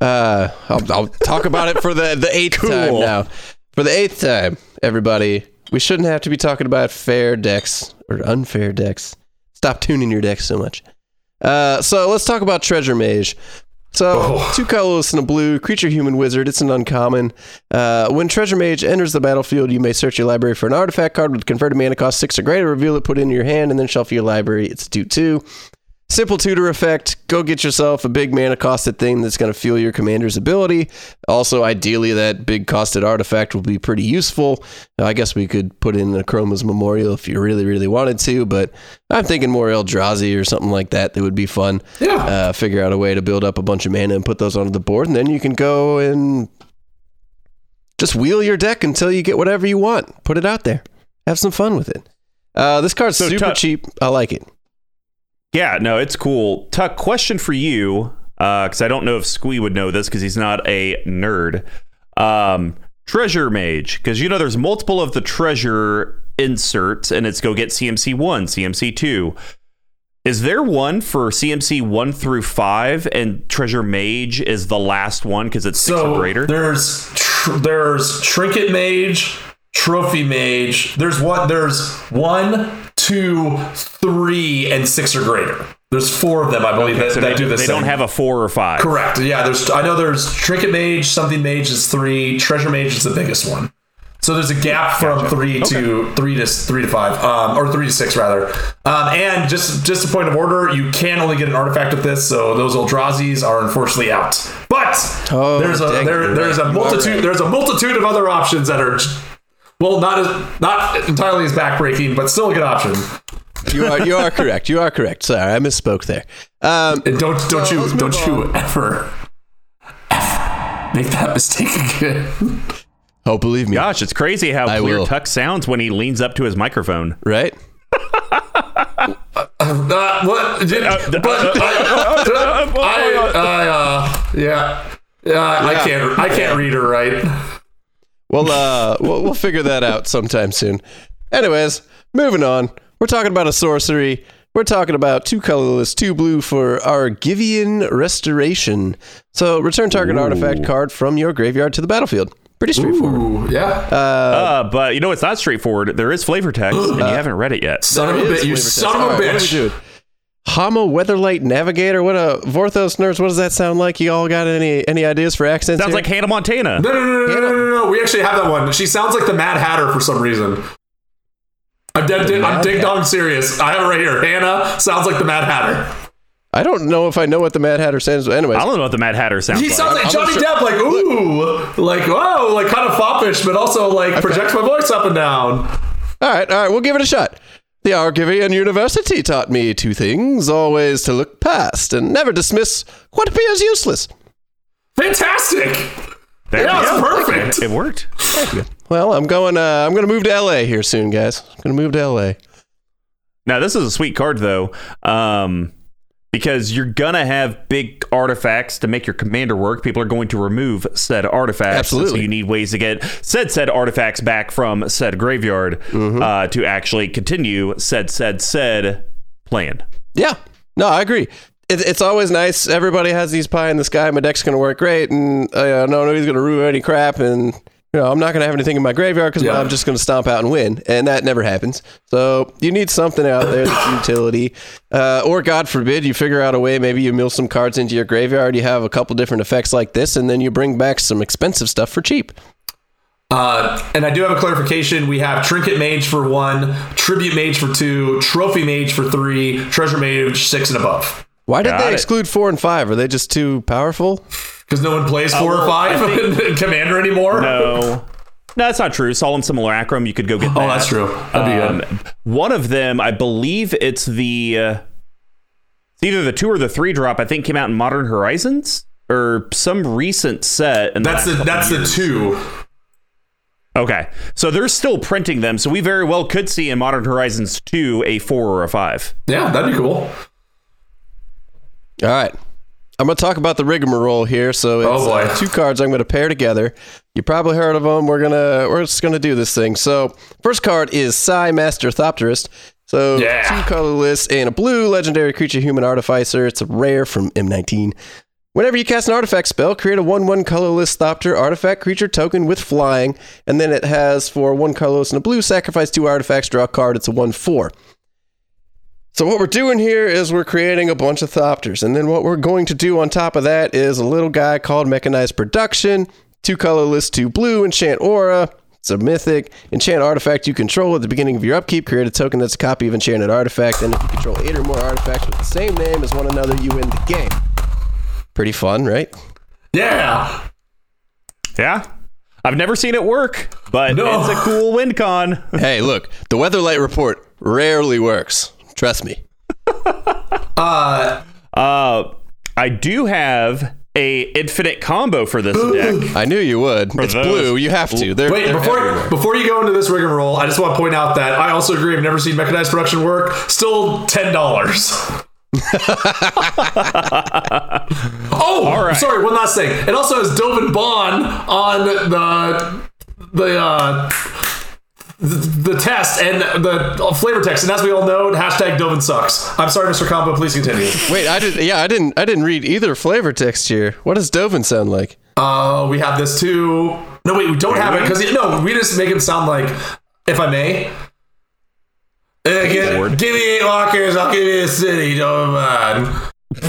Uh, I'll, I'll talk about it for the, the eighth time now. For the eighth time, everybody, we shouldn't have to be talking about fair decks or unfair decks. Stop tuning your decks so much. Uh, so let's talk about Treasure Mage. So, Oh. two colorless and a blue, creature human wizard. It's an uncommon. Uh, when Treasure Mage enters the battlefield, you may search your library for an artifact card with converted mana cost six or greater, reveal it, put it in your hand, and then shuffle your library. It's 2 2. Simple tutor effect. Go get yourself a big mana costed thing that's going to fuel your commander's ability. Also, ideally, that big costed artifact will be pretty useful. I guess we could put in Akroma's Memorial if you really, really wanted to, but I'm thinking more Eldrazi or something like that that would be fun. Yeah. Uh, figure out a way to build up a bunch of mana and put those onto the board, and then you can go and just wheel your deck until you get whatever you want. Put it out there. Have some fun with it. Uh, this card's So super Tuck- cheap. I like it. Yeah, no, it's cool. Tuck, question for you, because I don't know if Squee would know this because he's not a nerd. Um, treasure Mage, because you know there's multiple of the treasure inserts, and it's go get CMC one, CMC two. Is there one for CMC one through five, and Treasure Mage is the last one because it's six So or greater? there's tr- there's trinket mage, trophy mage. There's what? There's one, two, three, and six or greater. There's four of them, I believe, that, So that they, do this. they thing. don't have a four or five. Correct. Yeah, there's. I know there's trinket mage, something mage is three, treasure mage is the biggest one. So there's a gap from three to three to three to five, um, or three to six rather. Um, and just just a point of order, you can only get an artifact with this, so those Eldrazi's are unfortunately out. But Oh, there's a there, there's a multitude right. there's a multitude of other options that are well not as not entirely as backbreaking, but still a good option. You are you are correct. You are correct. Sorry, I misspoke there. Um, And don't don't So, you don't move you ever ever make that mistake again. oh, believe me, Gosh, it's crazy how I clear will. Tuck sounds when he leans up to his microphone. right? Uh, what? Did, but I, I, I, uh, yeah, yeah, I can't, I can't read her right. Well, uh, we'll, we'll figure that out sometime soon. Anyways, moving on. We're talking about a sorcery. We're talking about two colorless, two blue for Argivian Restoration. So return target artifact card from your graveyard to the battlefield. Pretty straightforward. Ooh, yeah. Uh, but you know, it's not straightforward. There is flavor text, and you haven't read it yet. son of a bitch! You son of a All right, what bitch! Do? Homo Weatherlight Navigator. What a Vorthos nerds. What does that sound like? You all got any any ideas for accents? Sounds here? like Hannah Montana. No, no, no, no, no, no, no, no. We actually have that one. She sounds like the Mad Hatter for some reason. I'm dead. I'm Mad ding Hatter. dong serious. I have it right here. Hannah sounds like the Mad Hatter. I don't know if I know what the Mad Hatter sounds. Anyway, I don't know what the Mad Hatter sounds He like. sounds like I'm Johnny sure- Depp, like ooh, like whoa, like kind of foppish, but also like projects my voice up and down. All right, all right, we'll give it a shot. The Argivian University taught me two things always to look past and never dismiss what appears useless. Fantastic. There Yeah, we it's perfect. It worked. Thank you. Well, I'm going. Uh, I'm going to move to LA here soon, guys. I'm going to move to LA. Now, this is a sweet card, though, um, because you're gonna have big artifacts to make your commander work. People are going to remove said artifacts. Absolutely. So you need ways to get said said artifacts back from said graveyard Mm-hmm. uh, to actually continue said said said plan. Yeah, no, I agree. It, it's always nice. Everybody has these pie in the sky. My deck's going to work great, and uh, no, nobody's going to ruin any crap. And you know, I'm not going to have anything in my graveyard because Yeah. I'm just going to stomp out and win, and that never happens. So you need something out there that's utility, uh, or God forbid, you figure out a way. Maybe you mill some cards into your graveyard. You have a couple different effects like this, and then you bring back some expensive stuff for cheap. Uh, and I do have a clarification. We have Trinket Mage for one, Tribute Mage for two, Trophy Mage for three, Treasure Mage six and above. Why did Got they it. exclude four and five? Are they just too powerful? Because no one plays four well, or five I in Commander anymore. No. No, that's not true. Solemn Simulacrum, you could go get that. Oh, that's true. That'd be Um, one of them, I believe it's the uh, it's either the two or the three drop. I think came out in Modern Horizons or some recent set. And That's the that's the two. okay. So they're still printing them, so we very well could see in Modern Horizons two a four or a five. Yeah, that'd be cool. All right. I'm going to talk about the rigmarole here. So it's Oh, uh, two cards I'm going to pair together. You probably heard of them. We're gonna we're just gonna do this thing. So first card is Sai Master Thopterist. So Yeah. two colorless and a blue legendary creature human artificer. It's a rare from M19. Whenever you cast an artifact spell, create a 1 1 colorless Thopter artifact creature token with flying. And then it has for one colorless and a blue, sacrifice two artifacts, draw a card. It's a 1 4. So what we're doing here is we're creating a bunch of Thopters, and then what we're going to do on top of that is a little guy called Mechanized Production, two colorless, two blue, enchant aura. It's a mythic. Enchant artifact you control at the beginning of your upkeep. Create a token that's a copy of enchanted artifact, and if you control eight or more artifacts with the same name as one another, you win the game. Pretty fun, right? Yeah. Yeah. I've never seen it work, but No. it's a cool win con. hey, look, the Weatherlight report rarely works. Trust me. Uh, Uh, I do have a infinite combo for this deck. I knew you would. It's those- blue. You have to. They're, wait, they're before everywhere. before you go into this rigmarole, I just want to point out that I also agree. I've never seen mechanized production work. Still ten dollars. oh, All right. sorry. One last thing. It also has Dovin Baan on the the uh, the, the test and the flavor text, and as we all know, hashtag Dovin sucks. I'm sorry, Mr. Combo. Please continue. Wait, I did. Yeah, I didn't. I didn't read either flavor text here. What does Dovin sound like? Uh, we have this too. No, wait, we don't have it because no, we just make him sound like, if I may. Uh, give, give me eight lockers, I'll give you a city, don't mind.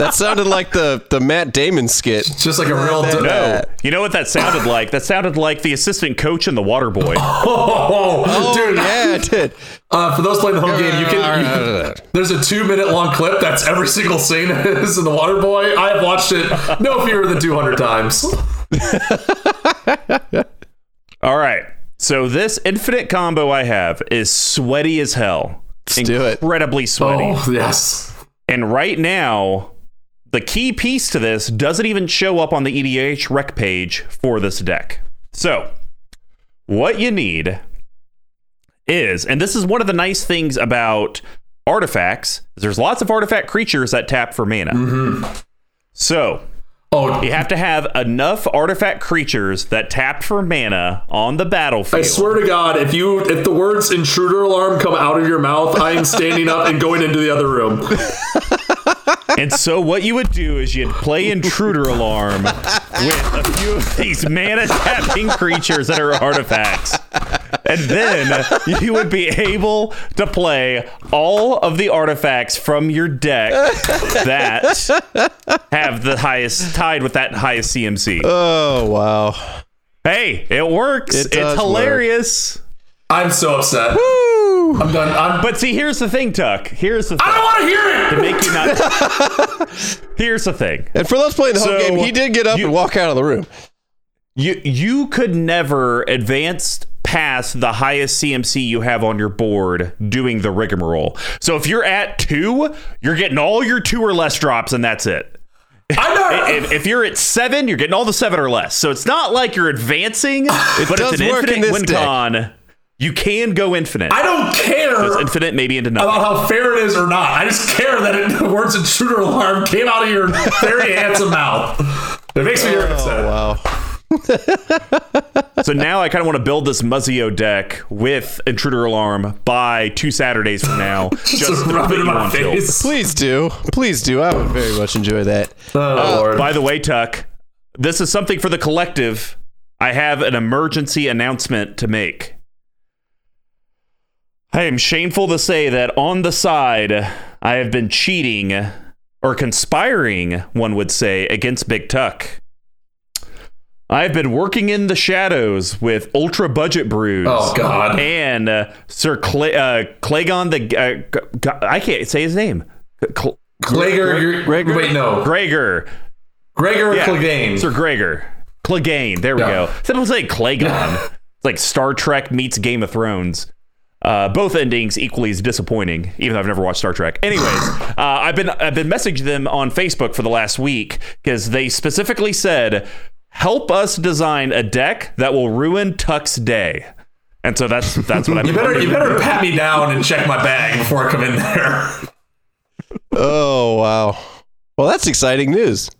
That sounded like the the Matt Damon skit. Just like a real. No. No, you know what that sounded like? That sounded like the assistant coach in The Water Boy. Oh, Oh, dude. yeah, it did. Uh, for those playing the home game, you can. You, there's a two minute long clip that's every single scene is in the Water Boy. I have watched it no fewer than 200 times. All right. So this infinite combo I have is sweaty as hell. Let's do it. Incredibly sweaty. Oh yes. And right now, the key piece to this doesn't even show up on the EDHREC page for this deck. So, what you need is, and this is one of the nice things about artifacts, is there's lots of artifact creatures that tap for mana. Mm-hmm. So, Oh, you have to have enough artifact creatures that tap for mana on the battlefield. I swear to God, if you if the words intruder alarm come out of your mouth, I am standing up and going into the other room. And so what you would do is you'd play Intruder Alarm with a few of these mana tapping creatures that are artifacts. And then you would be able to play all of the artifacts from your deck that have the highest tied with that highest CMC. Oh wow. Hey, it works. It it's hilarious. I'm so upset. Woo! I'm done. I'm, But see, here's the thing, Tuck. Here's the thing. I don't want to hear it. To make you not. here's the thing. And for those playing the home So, game, he did get up you- and walk out of the room. You you could never advance past the highest CMC you have on your board doing the rigmarole. So if you're at two, you're getting all your two or less drops, and that's it. I know. If, if you're at seven, you're getting all the seven or less. So it's not like you're advancing, but does it's an work in infinite this win deck. con. You can go infinite. I don't care It's infinite, maybe into nothing. about how fair it is or not. I just care that it, the words intruder alarm came out of your very handsome mouth. It makes me oh, very upset. Wow. So now I kind of want to build this Muzzio deck with Intruder Alarm by two Saturdays from now. Just, to rub it in my on tilt. face. Please do. Please do. I would very much enjoy that. Oh, uh, Lord. By the way, Tuck, this is something for the collective. I have an emergency announcement to make. I am shameful to say that on the side, I have been cheating or conspiring, one would say, against Big Tuck. I've been working in the shadows with ultra budget brews. Oh, God. And uh, Sir Cla- uh, Clagon the uh, g- g- I can't say his name. Cl- Gregor, Gregor? wait, no. Gregor. Gregor Yeah, Clegane. Sir Gregor. Clegane. There we Yeah. go. Some people say Clagon. it's like Star Trek meets Game of Thrones. Uh, both endings equally as disappointing, even though I've never watched Star Trek. Anyways, uh, I've been I've been messaging them on Facebook for the last week because they specifically said, "Help us design a deck that will ruin Tuck's day." And so that's that's what I've You better, you better pat me down and check my bag before I come in there. Oh wow. Well, that's exciting news.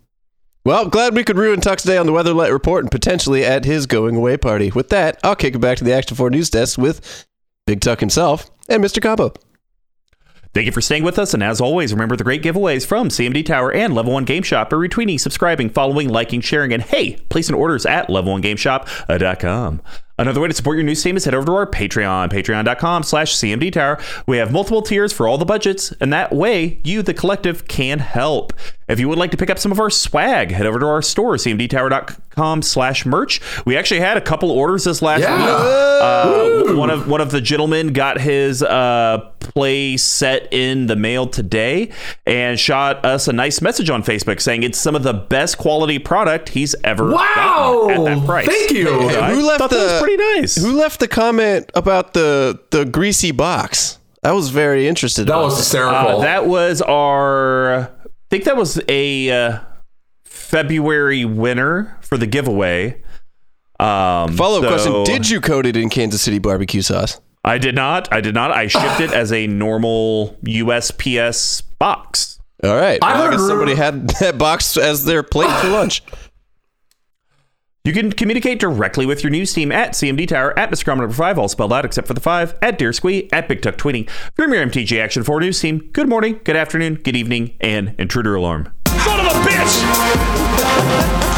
Well, glad we could ruin Tuck's day on the Weatherlight Report and potentially at his going away party. With that, I'll kick it back to the Action 4 News Desk with Big Tuck himself and Mr. Combo. Thank you for staying with us, and as always, remember the great giveaways from CMD Tower and Level 1 Game Shop by retweeting, subscribing, following, liking, sharing, and hey, placing orders at level1gameshop.com. Another way to support your news team is head over to our Patreon, patreon.com slash CMD Tower. We have multiple tiers for all the budgets, and that way you, the collective, can help. If you would like to pick up some of our swag, head over to our store, cmdtower.com slash merch. We actually had a couple orders this last Yeah. week. Uh, one of one of the gentlemen got his uh, play set in the mail today and shot us a nice message on Facebook saying it's some of the best quality product he's ever Wow. gotten at that price. Thank you. So Hey, who left the- was pretty nice. Who left the comment about the the greasy box? I was very interested. That was hysterical. Uh, that was our. I think that was a uh, February winner for the giveaway. Um, Follow up so- question: Did you coat it in Kansas City barbecue sauce? I did not. I did not. I shipped it as a normal USPS box. All right. I've Well, I heard guess somebody had that box as their plate for lunch. You can communicate directly with your news team at CMD Tower, at Mr. Number 5, all spelled out except for the 5, at Dear Squee, at Big Tuck Tweeting. From your MTG Action 4 news team, good morning, good afternoon, good evening, and intruder alarm. Son of a bitch!